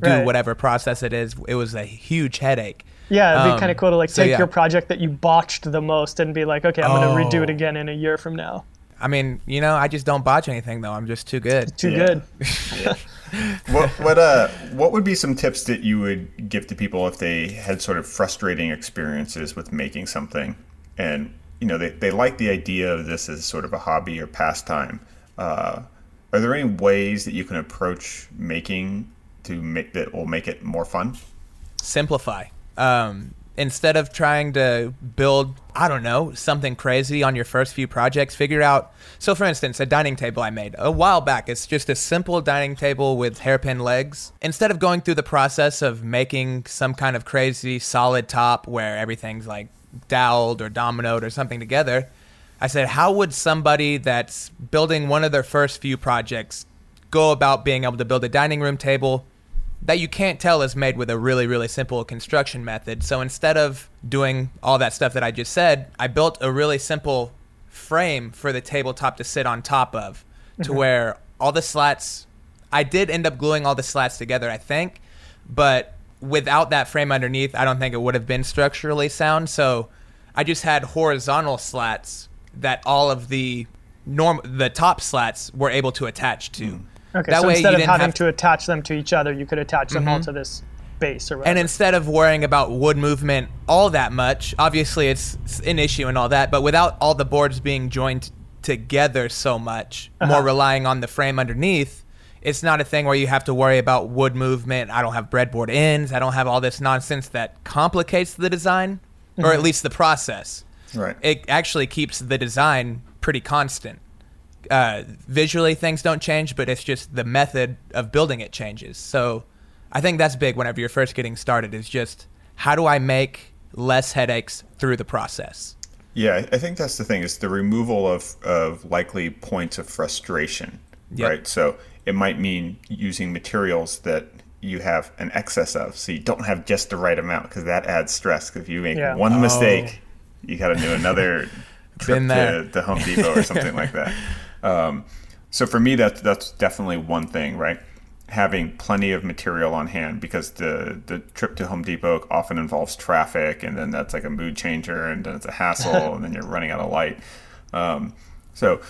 do Right. whatever process it is. It was a huge headache." Yeah, it'd be Um, kind of cool to like so take yeah. your project that you botched the most and be like, okay, I'm gonna redo it Oh. again in a year from now. I mean, you know, I just don't botch anything though. I'm just too good. Too Yeah. [laughs] good. What what uh what would be some tips that you would give to people if they had sort of frustrating experiences with making something? And you know they, they like the idea of this as sort of a hobby or pastime. Uh, are there any ways that you can approach making to make that will make it more fun? Simplify. Um, instead of trying to build, I don't know, something crazy on your first few projects, figure out. So, for instance, a dining table I made a while back. It's just a simple dining table with hairpin legs. Instead of going through the process of making some kind of crazy solid top where everything's like doweled or dominoed or something together, I said, how would somebody that's building one of their first few projects go about being able to build a dining room table that you can't tell is made with a really, really simple construction method. So instead of doing all that stuff that I just said, I built a really simple frame for the tabletop to sit on top of, to mm-hmm. where all the slats. I did end up gluing all the slats together, I think, but without that frame underneath, I don't think it would have been structurally sound. So I just had horizontal slats that all of the norm the top slats were able to attach to. Mm. Okay, That so way instead you of having have- to attach them to each other, you could attach them all to this base or whatever. And instead of worrying about wood movement all that much, obviously it's it's an issue and all that, but without all the boards being joined together so much, Uh-huh. more relying on the frame underneath, it's not a thing where you have to worry about wood movement. I don't have breadboard ends. I don't have all this nonsense that complicates the design, or Mm-hmm. at least the process. Right. It actually keeps the design pretty constant. Uh, visually, things don't change, but it's just the method of building it changes. So, I think that's big whenever you're first getting started. Is just how do I make less headaches through the process? Yeah, I- I think that's the thing is the removal of, of likely points of frustration, Yep. right? So it might mean using materials that you have an excess of, so you don't have just the right amount because that adds stress. 'Cause if you make Yeah. one mistake, you got to do another [laughs] trip Been to, to Home Depot or something like that. [laughs] Um, so for me, that's that's definitely one thing, right? Having plenty of material on hand because the the trip to Home Depot often involves traffic, and then that's like a mood changer, and then it's a hassle, [laughs] and then you're running out of light. Um, so,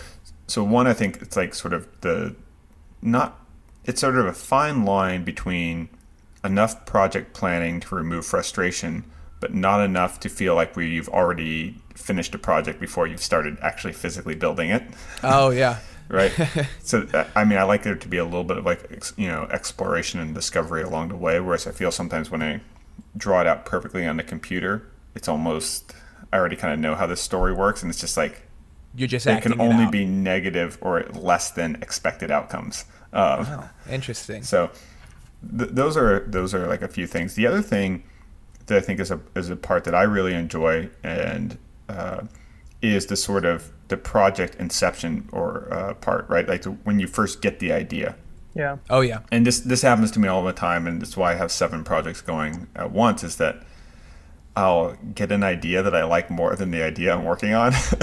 so one, I think it's like sort of the not. It's sort of a fine line between enough project planning to remove frustration, but not enough to feel like we, you've already finished a project before you've started actually physically building it Oh yeah, [laughs] right? [laughs] so uh, I mean, I like there to be a little bit of like you know exploration and discovery along the way. Whereas I feel sometimes when I draw it out perfectly on the computer, it's almost I already kind of know how this story works, and it's just like you're just acting can only out. be negative or less than expected outcomes. Um, Oh, interesting. so th- those are those are like a few things. The other thing that I think is a is a part that I really enjoy and uh, is the sort of the project inception or uh, part, right? Like the, when you first get the idea. yeah. Oh yeah, And this this happens to me all the time, and that's why I have seven projects going at once. Is that I'll get an idea that I like more than the idea I'm working on, [laughs]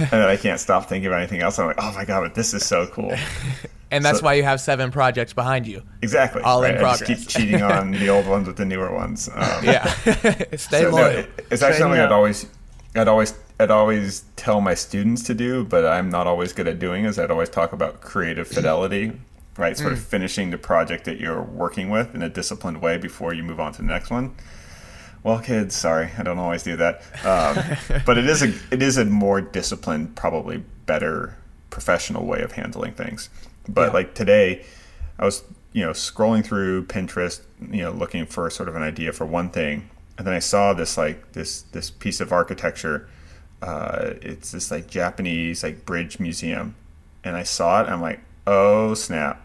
and then I can't stop thinking about anything else. I'm like, oh my god, but this is so cool. [laughs] and that's So- why you have seven projects behind you. Exactly. All in right? I just progress. keep cheating on [laughs] the old ones with the newer ones. Um, Yeah, stay so, no, loyal. it- it's actually something Trading I'd always, I'd always, I'd always tell my students to do, but I'm not always good at doing. Is I'd always talk about creative fidelity, right? Sort Mm. of finishing the project that you're working with in a disciplined way before you move on to the next one. Well, kids, sorry, I don't always do that. Um, [laughs] but it is a, it is a more disciplined, probably better professional way of handling things. But Yeah. like today, I was, you know, scrolling through Pinterest, you know, looking for sort of an idea for one thing, and then I saw this like this this piece of architecture. Uh, it's this like Japanese like bridge museum, and I saw it. And I'm like, oh snap!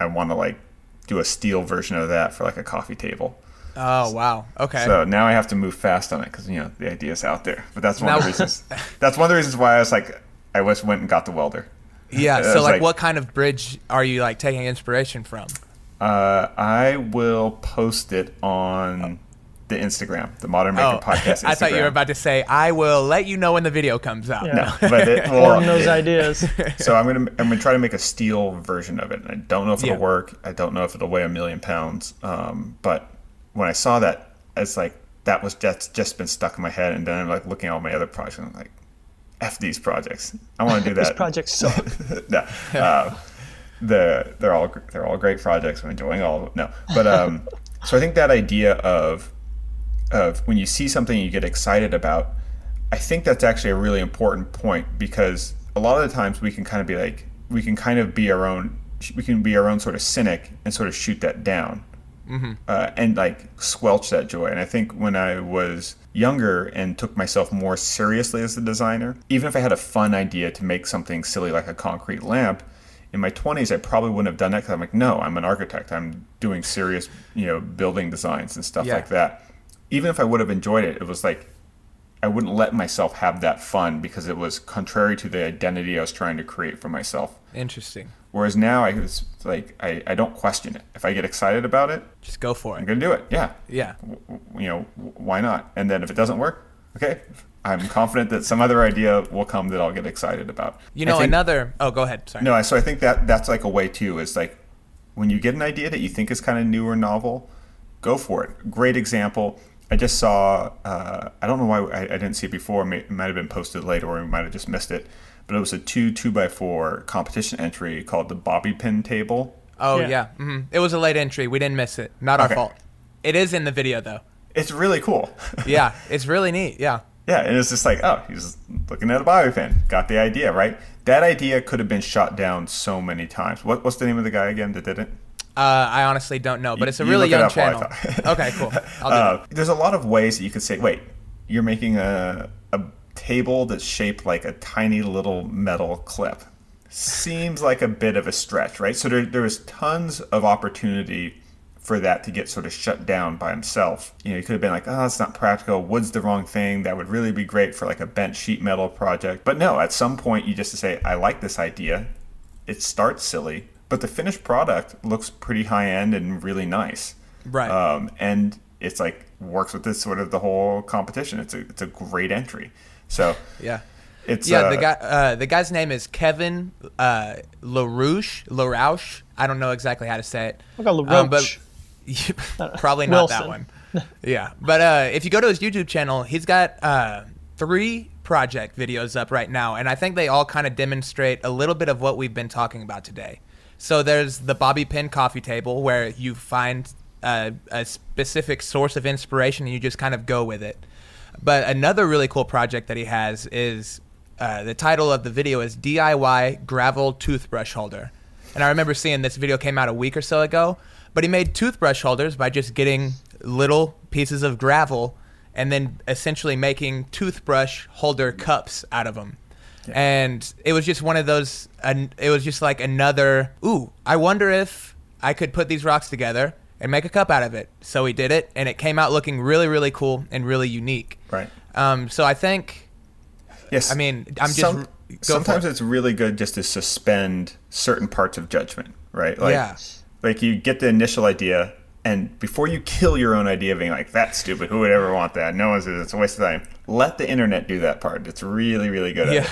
I want to like do a steel version of that for like a coffee table. Oh wow. Okay. So now I have to move fast on it because you know the idea's out there. But that's one of the reasons. [laughs] That's one of the reasons why I was like, I was went and got the welder. yeah. [laughs] So like, like- what kind of bridge are you like taking inspiration from? Uh, I will post it on the Instagram, the Modern Maker [laughs] Podcast. Instagram. Oh, I thought you were about to say, "I will let you know when the video comes out." Yeah. No, [laughs] but it Form will. those ideas. [laughs] so I'm gonna I'm gonna try to make a steel version of it. I don't know if it'll Yeah. work. I don't know if it'll weigh a million pounds. Um, but when I saw that, it's like that was just just been stuck in my head. And then I'm like looking at all my other projects, and I'm like, f these projects. I want to do that. This project sucks. no, uh, the they're all they're all great projects. I'm enjoying all of them. No, but um, so I think that idea of of when you see something you get excited about, I think that's actually a really important point because a lot of the times we can kind of be like we can kind of be our own we can be our own sort of cynic and sort of shoot that down uh, and like squelch that joy. And I think when I was younger and took myself more seriously as a designer, even if I had a fun idea to make something silly like a concrete lamp, in my 20s I probably wouldn't have done that because I'm like, no, I'm an architect. I'm doing serious, you know, building designs and stuff Yeah. like that. Even if I would have enjoyed it, it was like I wouldn't let myself have that fun because it was contrary to the identity I was trying to create for myself. Interesting. Whereas now I was like, I, I don't question it. If I get excited about it, Just go for it. I'm going to do it. Yeah Yeah. w- you know, why not? And then if it doesn't work, Okay. I'm confident that some other idea will come that I'll get excited about. You know, think- another. Oh, go ahead. Sorry. No, so I think that that's like a way too. Is like when you get an idea that you think is kind of new or novel, go for it. Great example. I just saw. Uh, I don't know why I, I didn't see it before. May- It might have been posted late, or we might have just missed it. But it was a two two by four competition entry called the bobby pin table. Oh Yeah. yeah. hmm It was a late entry. We didn't miss it. Not our Okay. fault. It is in the video though. It's really cool. [laughs] Yeah, it's really neat. Yeah. Yeah, and it's just like, oh, he's looking at a bobby pin. Got the idea, right? That idea could have been shot down so many times. What, what's the name of the guy again that did it? Uh, I honestly don't know, but it's a You really it young up while I channel. [laughs] okay, cool. [laughs] Uh, there's a lot of ways that you could say, wait, you're making a, a table that's shaped like a tiny little metal clip. Seems like a bit of a stretch, right? So there, there is tons of opportunity for that to get sort of shut down by himself. You know, he could have been like, oh, it's not practical. Wood's the wrong thing. That would really be great for like a bent sheet metal project. But no, at some point you just say, I like this idea. It starts silly, but the finished product looks pretty high end and really nice Right. um, and it's like works with this sort of the whole competition. It's a it's a great entry. So yeah. it's Yeah, uh, the guy. Uh, the guy's name is Kevin uh, Larouche. Larouche. I don't know exactly how to say it. Like a Um, but LaRoche. [laughs] probably not that one. yeah, but uh, if you go to his YouTube channel, he's got uh, three project videos up right now, and I think they all kind of demonstrate a little bit of what we've been talking about today. So there's the bobby pin coffee table where you find uh, a specific source of inspiration and you just kind of go with it. But another really cool project that he has is uh, the title of the video is DIY gravel toothbrush holder. And I remember seeing this video came out a week or so ago. But he made toothbrush holders by just getting little pieces of gravel and then essentially making toothbrush holder cups out of them. And it was just one of those. An, it was just like another. Ooh, I wonder if I could put these rocks together and make a cup out of it. So he did it, and it came out looking really, really cool and really unique. right. Um, so I think Yes. I mean, I'm just Some- sometimes it. it's really good just to suspend certain parts of judgment, right? Like, Yeah. Like you get the initial idea, and before you kill your own idea, being like, "That's stupid. Who would ever want that? No one's. It's a waste of time." Let the internet do that part. It's really, really good at yeah.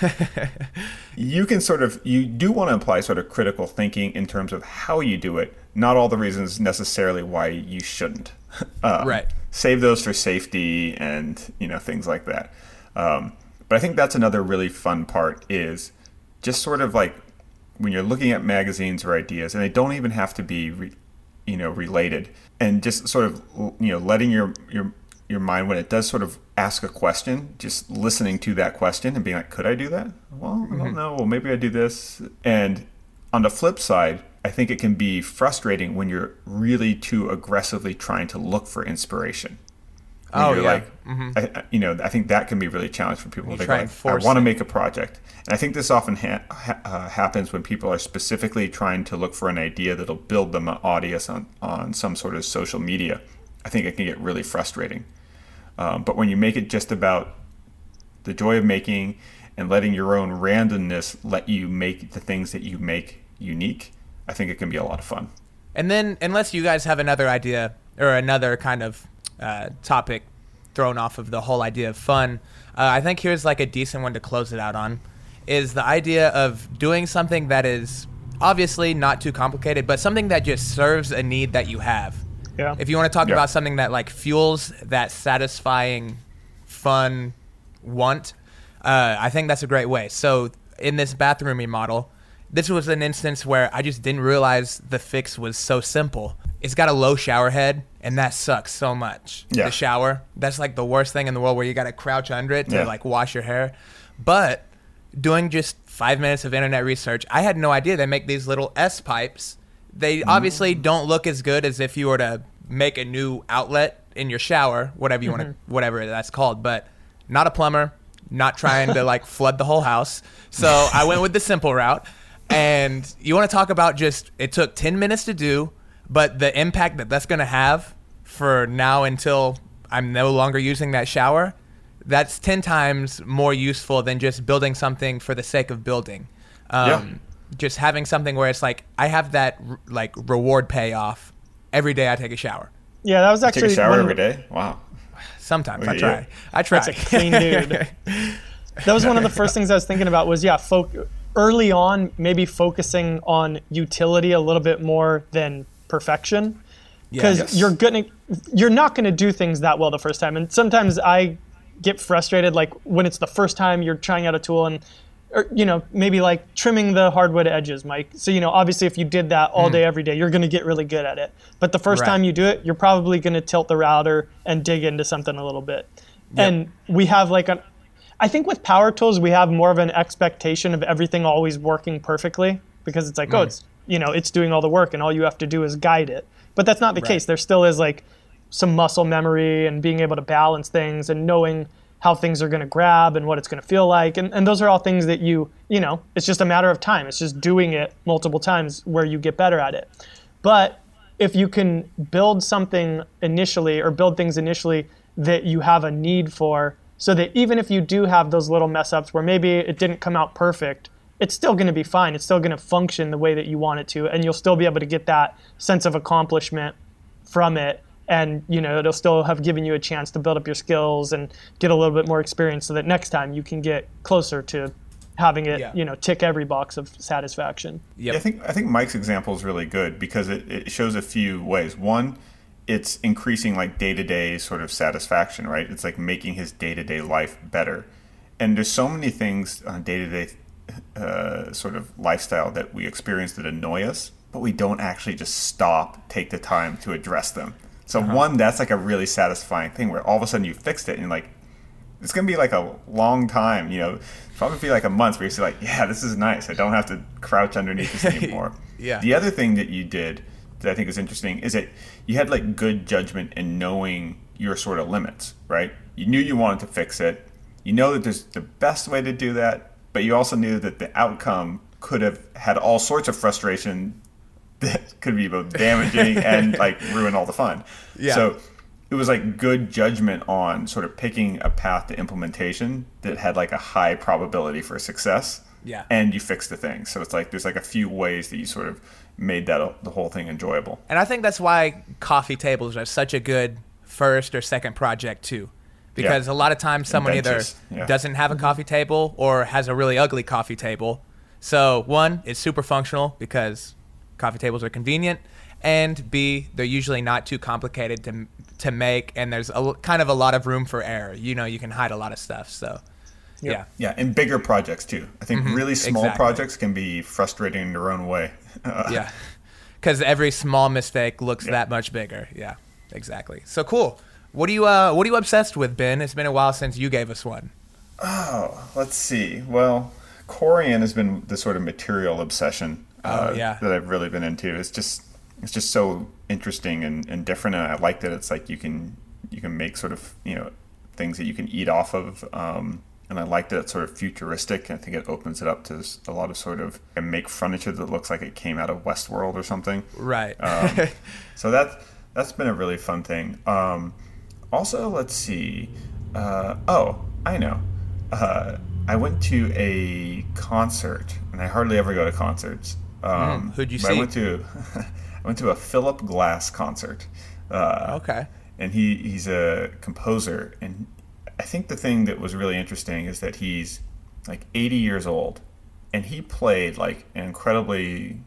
[laughs] you can sort of you do want to apply sort of critical thinking in terms of how you do it not all the reasons necessarily why you shouldn't [laughs] um, Right. save those for safety and you know things like that um, but i think that's another really fun part is just sort of like when you're looking at magazines or ideas and they don't even have to be re, you know related and just sort of you know letting your your your mind when it does sort of ask a question just listening to that question and being like could i do that? Well i don't know. Well maybe i do this. And on the flip side i think it can be frustrating when you're really too aggressively trying to look for inspiration. When Oh, you're yeah. like I, I- you know i think that can be really challenging for people. They like, i want to make a project. And i think this often ha- ha- uh, happens when people are specifically trying to look for an idea that'll build them an audience on, on some sort of social media. I think it can get really frustrating um, but when you make it just about the joy of making and letting your own randomness let you make the things that you make unique i think it can be a lot of fun And then, unless you guys have another idea or another kind of uh, topic thrown off of the whole idea of fun, uh, I think here's like a decent one to close it out on is the idea of doing something that is obviously not too complicated, but something that just serves a need that you have. Yeah. If you want to talk Yeah. about something that like fuels that satisfying, fun want, uh, I think that's a great way. So in this bathroom model, this was an instance where I just didn't realize the fix was so simple. It's got a low shower head, and that sucks so much. Yeah. The shower, that's like the worst thing in the world where you got to crouch under it to Yeah. like wash your hair. But doing just five minutes of internet research, I had no idea they make these little S pipes. They obviously don't look as good as if you were to make a new outlet in your shower, whatever you want to, whatever that's called. But not a plumber, not trying to like [laughs] flood the whole house. So I went with the simple route. And you want to talk about just it took 10 minutes to do, but the impact that that's going to have for now until I'm no longer using that shower, that's 10 times more useful than just building something for the sake of building. Um, Yeah. Just having something where it's like, I have that r- like reward payoff every day I take a shower. Yeah, that was actually take actually a shower one, every day wow sometimes I try. yeah. I try. That's a clean dude. [laughs] that was one of the first things I was thinking about was yeah, fo- early on maybe focusing on utility a little bit more than perfection because Yes. you're gonna you're not gonna do things that well the first time and sometimes I get frustrated like when it's the first time you're trying out a tool and or, you know maybe like trimming the hardwood edges Mike. So you know obviously if you did that all hmm. day every day you're gonna get really good at it. But the first Right. time you do it you're probably gonna tilt the router and dig into something a little bit. And we have like an I think with power tools we have more of an expectation of everything always working perfectly because it's like oh hmm. it's you know it's doing all the work and all you have to do is guide it. But that's not the case. There still is like some muscle memory and being able to balance things and knowing how things are going to grab and what it's going to feel like. And, and those are all things that you you know it's just a matter of time. It's just doing it multiple times where you get better at it. But if you can build something initially or build things initially that you have a need for so that even if you do have those little mess ups where maybe it didn't come out perfect it's still going to be fine. It's still going to function the way that you want it to and you'll still be able to get that sense of accomplishment from it and you know it'll still have given you a chance to build up your skills and get a little bit more experience so that next time you can get closer to having it Yeah. you know tick every box of satisfaction Yep. Yeah, I think I think Mike's example is really good because it, it shows a few ways. One, it's increasing like day to day sort of satisfaction, right? It's like making his day to day life better. And there's so many things on day to day sort of lifestyle that we experience that annoy us, but we don't actually just stop, take the time to address them. So uh-huh. one, that's like a really satisfying thing where all of a sudden you fixed it and like it's gonna be like a long time, you know, probably be like a month where you're like, yeah, this is nice. I don't have to crouch underneath this [laughs] anymore. Yeah. The other thing that you did that I think is interesting is that you had like good judgment in knowing your sort of limits, right? You knew you wanted to fix it. You know that there's the best way to do that, but you also knew that the outcome could have had all sorts of frustration could be both damaging [laughs] and like ruin all the fun. Yeah. So it was like good judgment on sort of picking a path to implementation that had like a high probability for success. Yeah. And you fixed the thing. So it's like there's like a few ways that you sort of made that the whole thing enjoyable. And I think that's why coffee tables are such a good first or second project too. Because Yeah. a lot of times someone either yeah. doesn't have a mm-hmm. coffee table or has a really ugly coffee table. So one, it's super functional because coffee tables are convenient, and B, they're usually not too complicated to to make, and there's a, l- kind of a lot of room for error. You know, you can hide a lot of stuff. So, yeah, Yeah, and bigger projects too. I think really small Mm-hmm. Exactly. projects can be frustrating in their own way. [laughs] Yeah, because every small mistake looks that much bigger. Yeah, exactly. So cool. What are you uh What are you obsessed with, Ben? It's been a while since you gave us one. Oh, let's see. Well, Corian has been the sort of material obsession uh, Oh, yeah. that I've really been into. It's just it's just so interesting and, and different, and I like that it's like you can you can make sort of you know things that you can eat off of. Um, and I like that it's sort of futuristic. I think it opens it up to a lot of sort of and make furniture that looks like it came out of Westworld or something. Right. Um, [laughs] so that that's been a really fun thing. Um, also, let's see. Uh, oh, I know. Uh, I went to a concert, and I hardly ever go to concerts. Um, Mm, who'd you but I went to [laughs] I went to a Philip Glass concert. Uh, okay. and he he's a composer and i think the thing that was really interesting is that he's like 80 years old and he played like an incredibly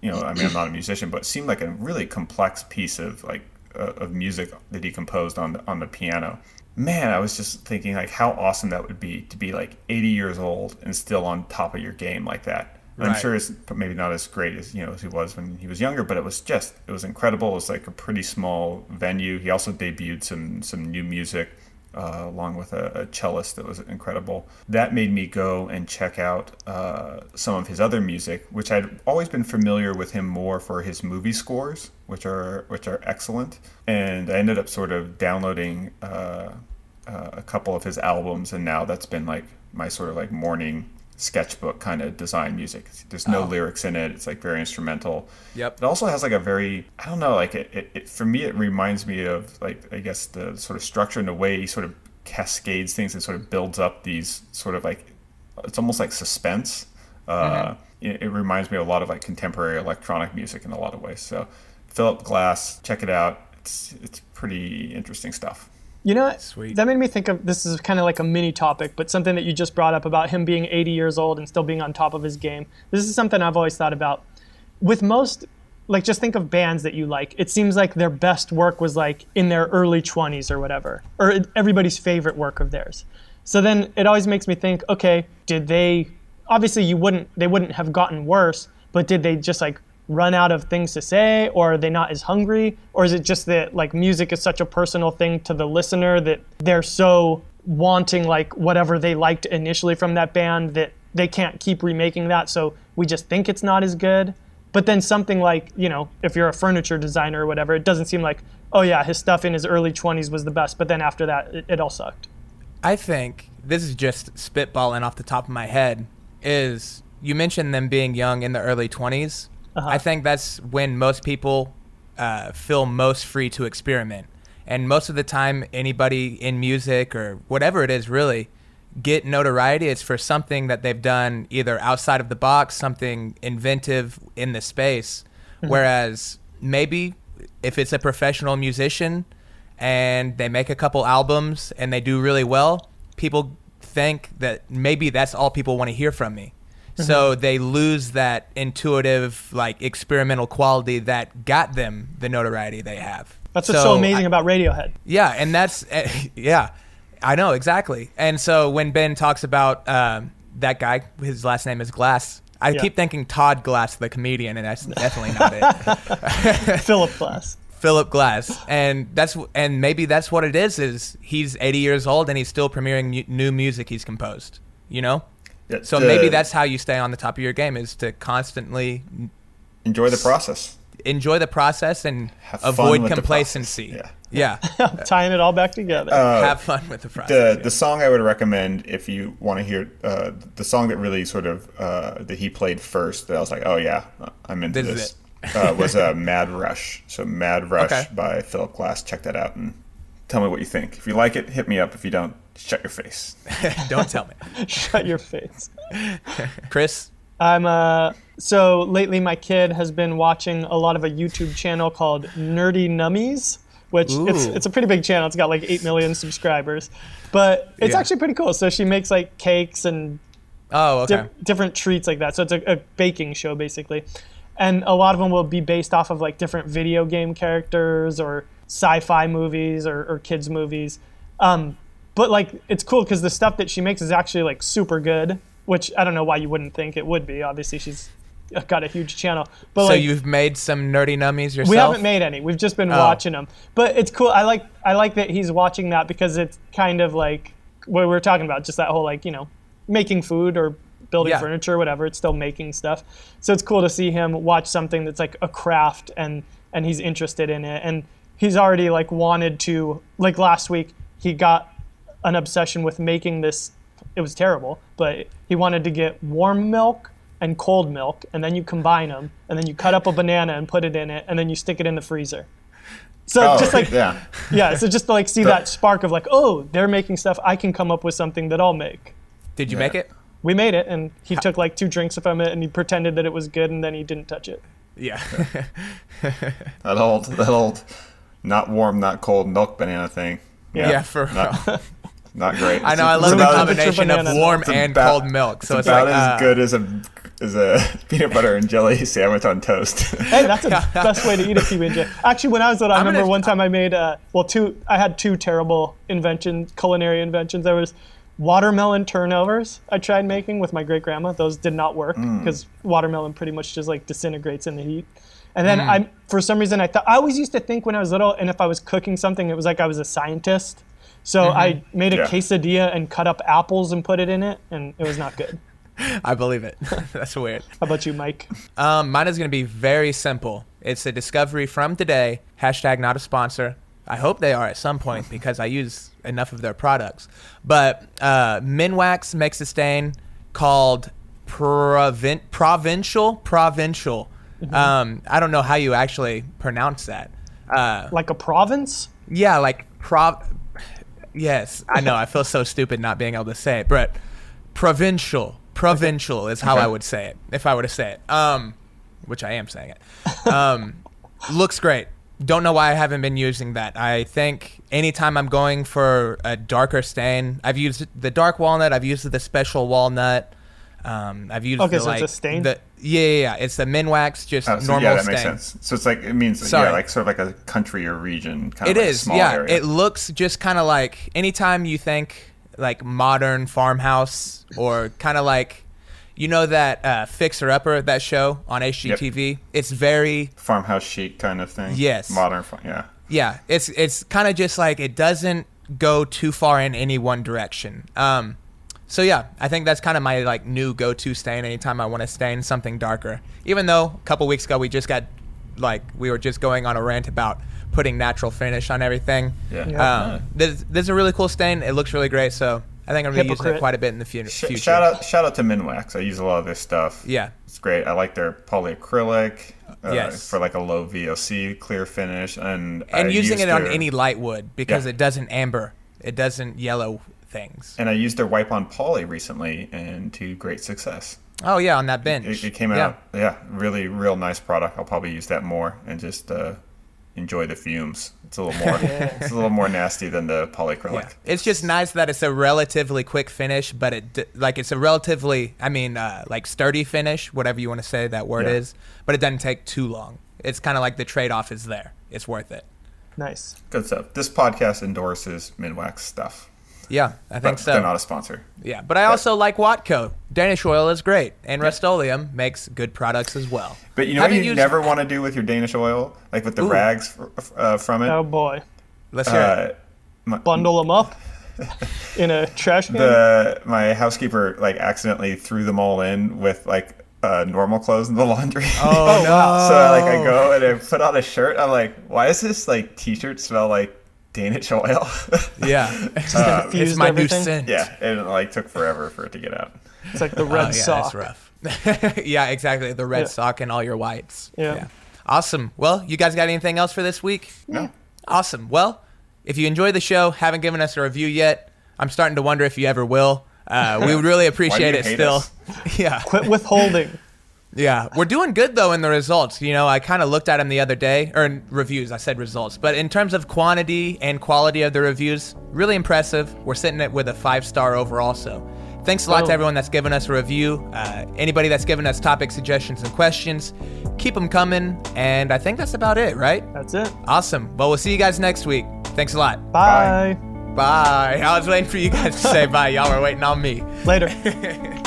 you know i mean i'm not a musician but it seemed like a really complex piece of like uh, of music that he composed on the, on the piano man i was just thinking like how awesome that would be to be like 80 years old and still on top of your game like that I'm sure it's maybe not as great as you know as he was when he was younger, but it was just it was incredible. It was like a pretty small venue. He also debuted some some new music uh, along with a, a cellist that was incredible. That made me go and check out uh, some of his other music, which I'd always been familiar with him more for his movie scores, which are which are excellent. And I ended up sort of downloading uh, uh, a couple of his albums, and now that's been like my sort of like morning sketchbook kind of design music. There's no Oh. lyrics in it. It's like very instrumental. Yep. It also has like a very I don't know like it, it, it for me it reminds me of like I guess the sort of structure and the way he sort of cascades things and sort of builds up these sort of like it's almost like suspense. Uh, it, it reminds me a lot of like contemporary electronic music in a lot of ways. So Philip Glass, check it out. It's it's pretty interesting stuff. You know, what? Sweet. that made me think of this is kind of like a mini topic, but something that you just brought up about him being 80 years old and still being on top of his game. This is something I've always thought about. With most, like, just think of bands that you like. It seems like their best work was like in their early 20s or whatever, or everybody's favorite work of theirs. So then it always makes me think, okay, did they? Obviously, you wouldn't. They wouldn't have gotten worse, but did they just like run out of things to say or are they not as hungry or is it just that like music is such a personal thing to the listener that they're so wanting like whatever they liked initially from that band that they can't keep remaking that so we just think it's not as good but then something like you know if you're a furniture designer or whatever it doesn't seem like oh yeah his stuff in his early 20s was the best but then after that it, it all sucked I think this is just spitballing off the top of my head. Is you mentioned them being young in the early 20s. Uh-huh. I think that's when most people uh, feel most free to experiment. And most of the time, anybody in music or whatever it is really get notoriety, it's for something that they've done either outside of the box, something inventive in the space. Whereas maybe if it's a professional musician and they make a couple albums and they do really well, people think that maybe that's all people want to hear from me. So they lose that intuitive, like experimental quality that got them the notoriety they have. that's what's so, amazing I- about radiohead yeah, and that's eh, [laughs] yeah, I know exactly. And so when Ben talks about um, that guy, his last name is Glass. I Yeah. keep thinking Todd Glass, the comedian, and that's definitely not it. [laughs] philip glass Philip Glass, and that's and maybe that's what it is. Is he's 80 years old and he's still premiering mu- new music he's composed. You know, Yeah, so the- maybe that's how you stay on the top of your game is to constantly enjoy the process. enjoy the process and Have avoid with the complacency. process. Yeah, [laughs] tying it all back together have fun with the process. Uh, The yeah. the song I would recommend if you want to hear uh, the song that really sort of uh, that he played first that I was like, oh yeah, I'm into This this. is uh, was uh, [laughs] Mad Rush. So Mad Rush Okay. by Philip Glass. Check that out and tell me what you think. If you like it, hit me up. If you don't, shut your face. [laughs] Don't tell me, [laughs] shut your face [laughs] Chris. I'm uh so lately my kid has been watching a lot of a YouTube channel called Nerdy Nummies, which it's it's a pretty big channel. It's got like eight million subscribers, but it's Yeah. actually pretty cool. So she makes like cakes and Oh, okay. di- different treats like that. So it's a, a baking show basically, and a lot of them will be based off of like different video game characters or sci-fi movies or, or kids movies. Um, but like it's cool because the stuff that she makes is actually like super good. Which I don't know why you wouldn't think it would be. Obviously she's got a huge channel, but so like you've made some nerdy nummies yourself. we haven't made any. We've just been Oh. watching them. But it's cool. I like I like that he's watching that because it's kind of like what we were talking about, just that whole like you know making food or building Yeah. furniture, or whatever. It's still making stuff. So it's cool to see him watch something that's like a craft and and he's interested in it and he's already like wanted to like last week he got an obsession with making this it was terrible but he wanted to get warm milk and cold milk and then you combine them and then you cut up a banana and put it in it and then you stick it in the freezer so Oh, just like yeah. [laughs] yeah so just to like see that spark of like oh they're making stuff i can come up with something that i'll make Did you Yeah. make it? we made it and he took like two drinks from it and he pretended that it was good and then he didn't touch it Yeah. [laughs] That old that old not warm, not cold milk banana thing. yeah, for real. Not, [laughs] not great. I know. It's I love the combination of warm It's and about- cold milk. So it's it's, about like as uh, good as a as a [laughs] peanut butter and jelly [laughs] sandwich on toast. [laughs] Hey, that's the best way to eat a PB and J. Actually, when I was little, I I'm remember gonna- one time I made uh, well two. I had two terrible inventions, culinary inventions. There was watermelon turnovers I tried making with my great grandma. Those did not work Mm. because watermelon pretty much just like disintegrates in the heat. And then I, for some reason, I thought I always used to think when I was little, and if I was cooking something, it was like I was a scientist. So I made a Yeah. quesadilla and cut up apples and put it in it, and it was not good. [laughs] I believe it. [laughs] That's weird. How about you, Mike? Um, mine is going to be very simple. It's a discovery from today. Hashtag not a sponsor. I hope they are at some point [laughs] because I use enough of their products. But uh, Minwax makes a stain called Provin- Provincial. Provincial. Um, I don't know how you actually pronounce that. Uh, Like a province? yeah, like prov. Yes, I know. I feel so stupid not being able to say it, but provincial, provincial is how I would say it if I were to say it. Um, which I am saying it. Um, [laughs] looks great. don't know why I haven't been using that. I think anytime I'm going for a darker stain, I've used the dark walnut. I've used the special walnut. Um, I've used Okay, the, so it's like, a stain? The, yeah, yeah, yeah. It's the Minwax, just Oh, so normal yeah, that stain. makes sense. So it's like it means Sorry. yeah, like sort of like a country or region kind It of like is, small yeah. area. It looks just kind of like anytime you think like modern farmhouse or kind of like you know that uh, Fixer Upper that show on HGTV. It's very farmhouse chic kind of thing. Yes. modern. Yeah, yeah. It's it's kind of just like it doesn't go too far in any one direction. Um, so yeah, I think that's kind of my like new go-to stain anytime I want to stain something darker. Even though a couple weeks ago we just got like we were just going on a rant about putting natural finish on everything. yeah. Yeah. Um, there's, there's a really cool stain. It looks really great. So I think I'm gonna use it quite a bit in the fu- Sh- future. shout out, shout out to Minwax. I use a lot of their stuff. Yeah. it's great. I like their polyacrylic. Uh, Yes. for like a low VOC clear finish, and And I using used it on any light wood because Yeah. it doesn't amber. It doesn't yellow things. And I used their wipe on poly recently, and to great success. Oh yeah, on that bench. It, it came Yeah. out, yeah, really, real nice product. I'll probably use that more and just uh, enjoy the fumes. It's a little more, [laughs] it's a little more nasty than the polyacrylic. Yeah. It's just nice that it's a relatively quick finish, but it like it's a relatively, I mean, uh, like sturdy finish, whatever you want to say that word Yeah. is. But it doesn't take too long. It's kind of like the trade-off is there. It's worth it. Nice. Good stuff. This podcast endorses Minwax stuff. Yeah, I think But so. they're not a sponsor. Yeah, but I also like Watco. Danish oil is great, and Rust-Oleum makes good products as well. But you know what Haven't you used- never want to do with your Danish oil, like with the Ooh. rags uh, from it. Oh boy. Let's hear it. Uh, Bundle them up [laughs] in a trash can. the my housekeeper like accidentally threw them all in with like uh, normal clothes in the laundry. Oh, no! [laughs] so like I go and I put on a shirt. I'm like, why does this like t-shirt smell like Danish oil? [laughs] Yeah, [laughs] uh, it's my everything. new scent. yeah, and it like took forever for it to get out. It's like the Oh, red yeah, sock. that's rough. [laughs] yeah, exactly. The red Yeah. sock and all your whites. Yeah. Awesome. Well, you guys got anything else for this week? No. Awesome. Well, if you enjoy the show, haven't given us a review yet, I'm starting to wonder if you ever will. Uh, we would really appreciate you it hate still. us? yeah. Quit withholding. Yeah. We're doing good, though, in the results. You know, I kind of looked at them the other day, or in reviews, I said results. But in terms of quantity and quality of the reviews, really impressive. We're sitting it with a five star overall. So thanks a lot Boom. to everyone that's given us a review. Uh, anybody that's given us topic suggestions and questions, keep them coming. And I think that's about it, right? That's it. Awesome. Well, we'll see you guys next week. Thanks a lot. Bye. Bye. [laughs] I was waiting for you guys to say [laughs] bye. Y'all were waiting on me. Later. [laughs]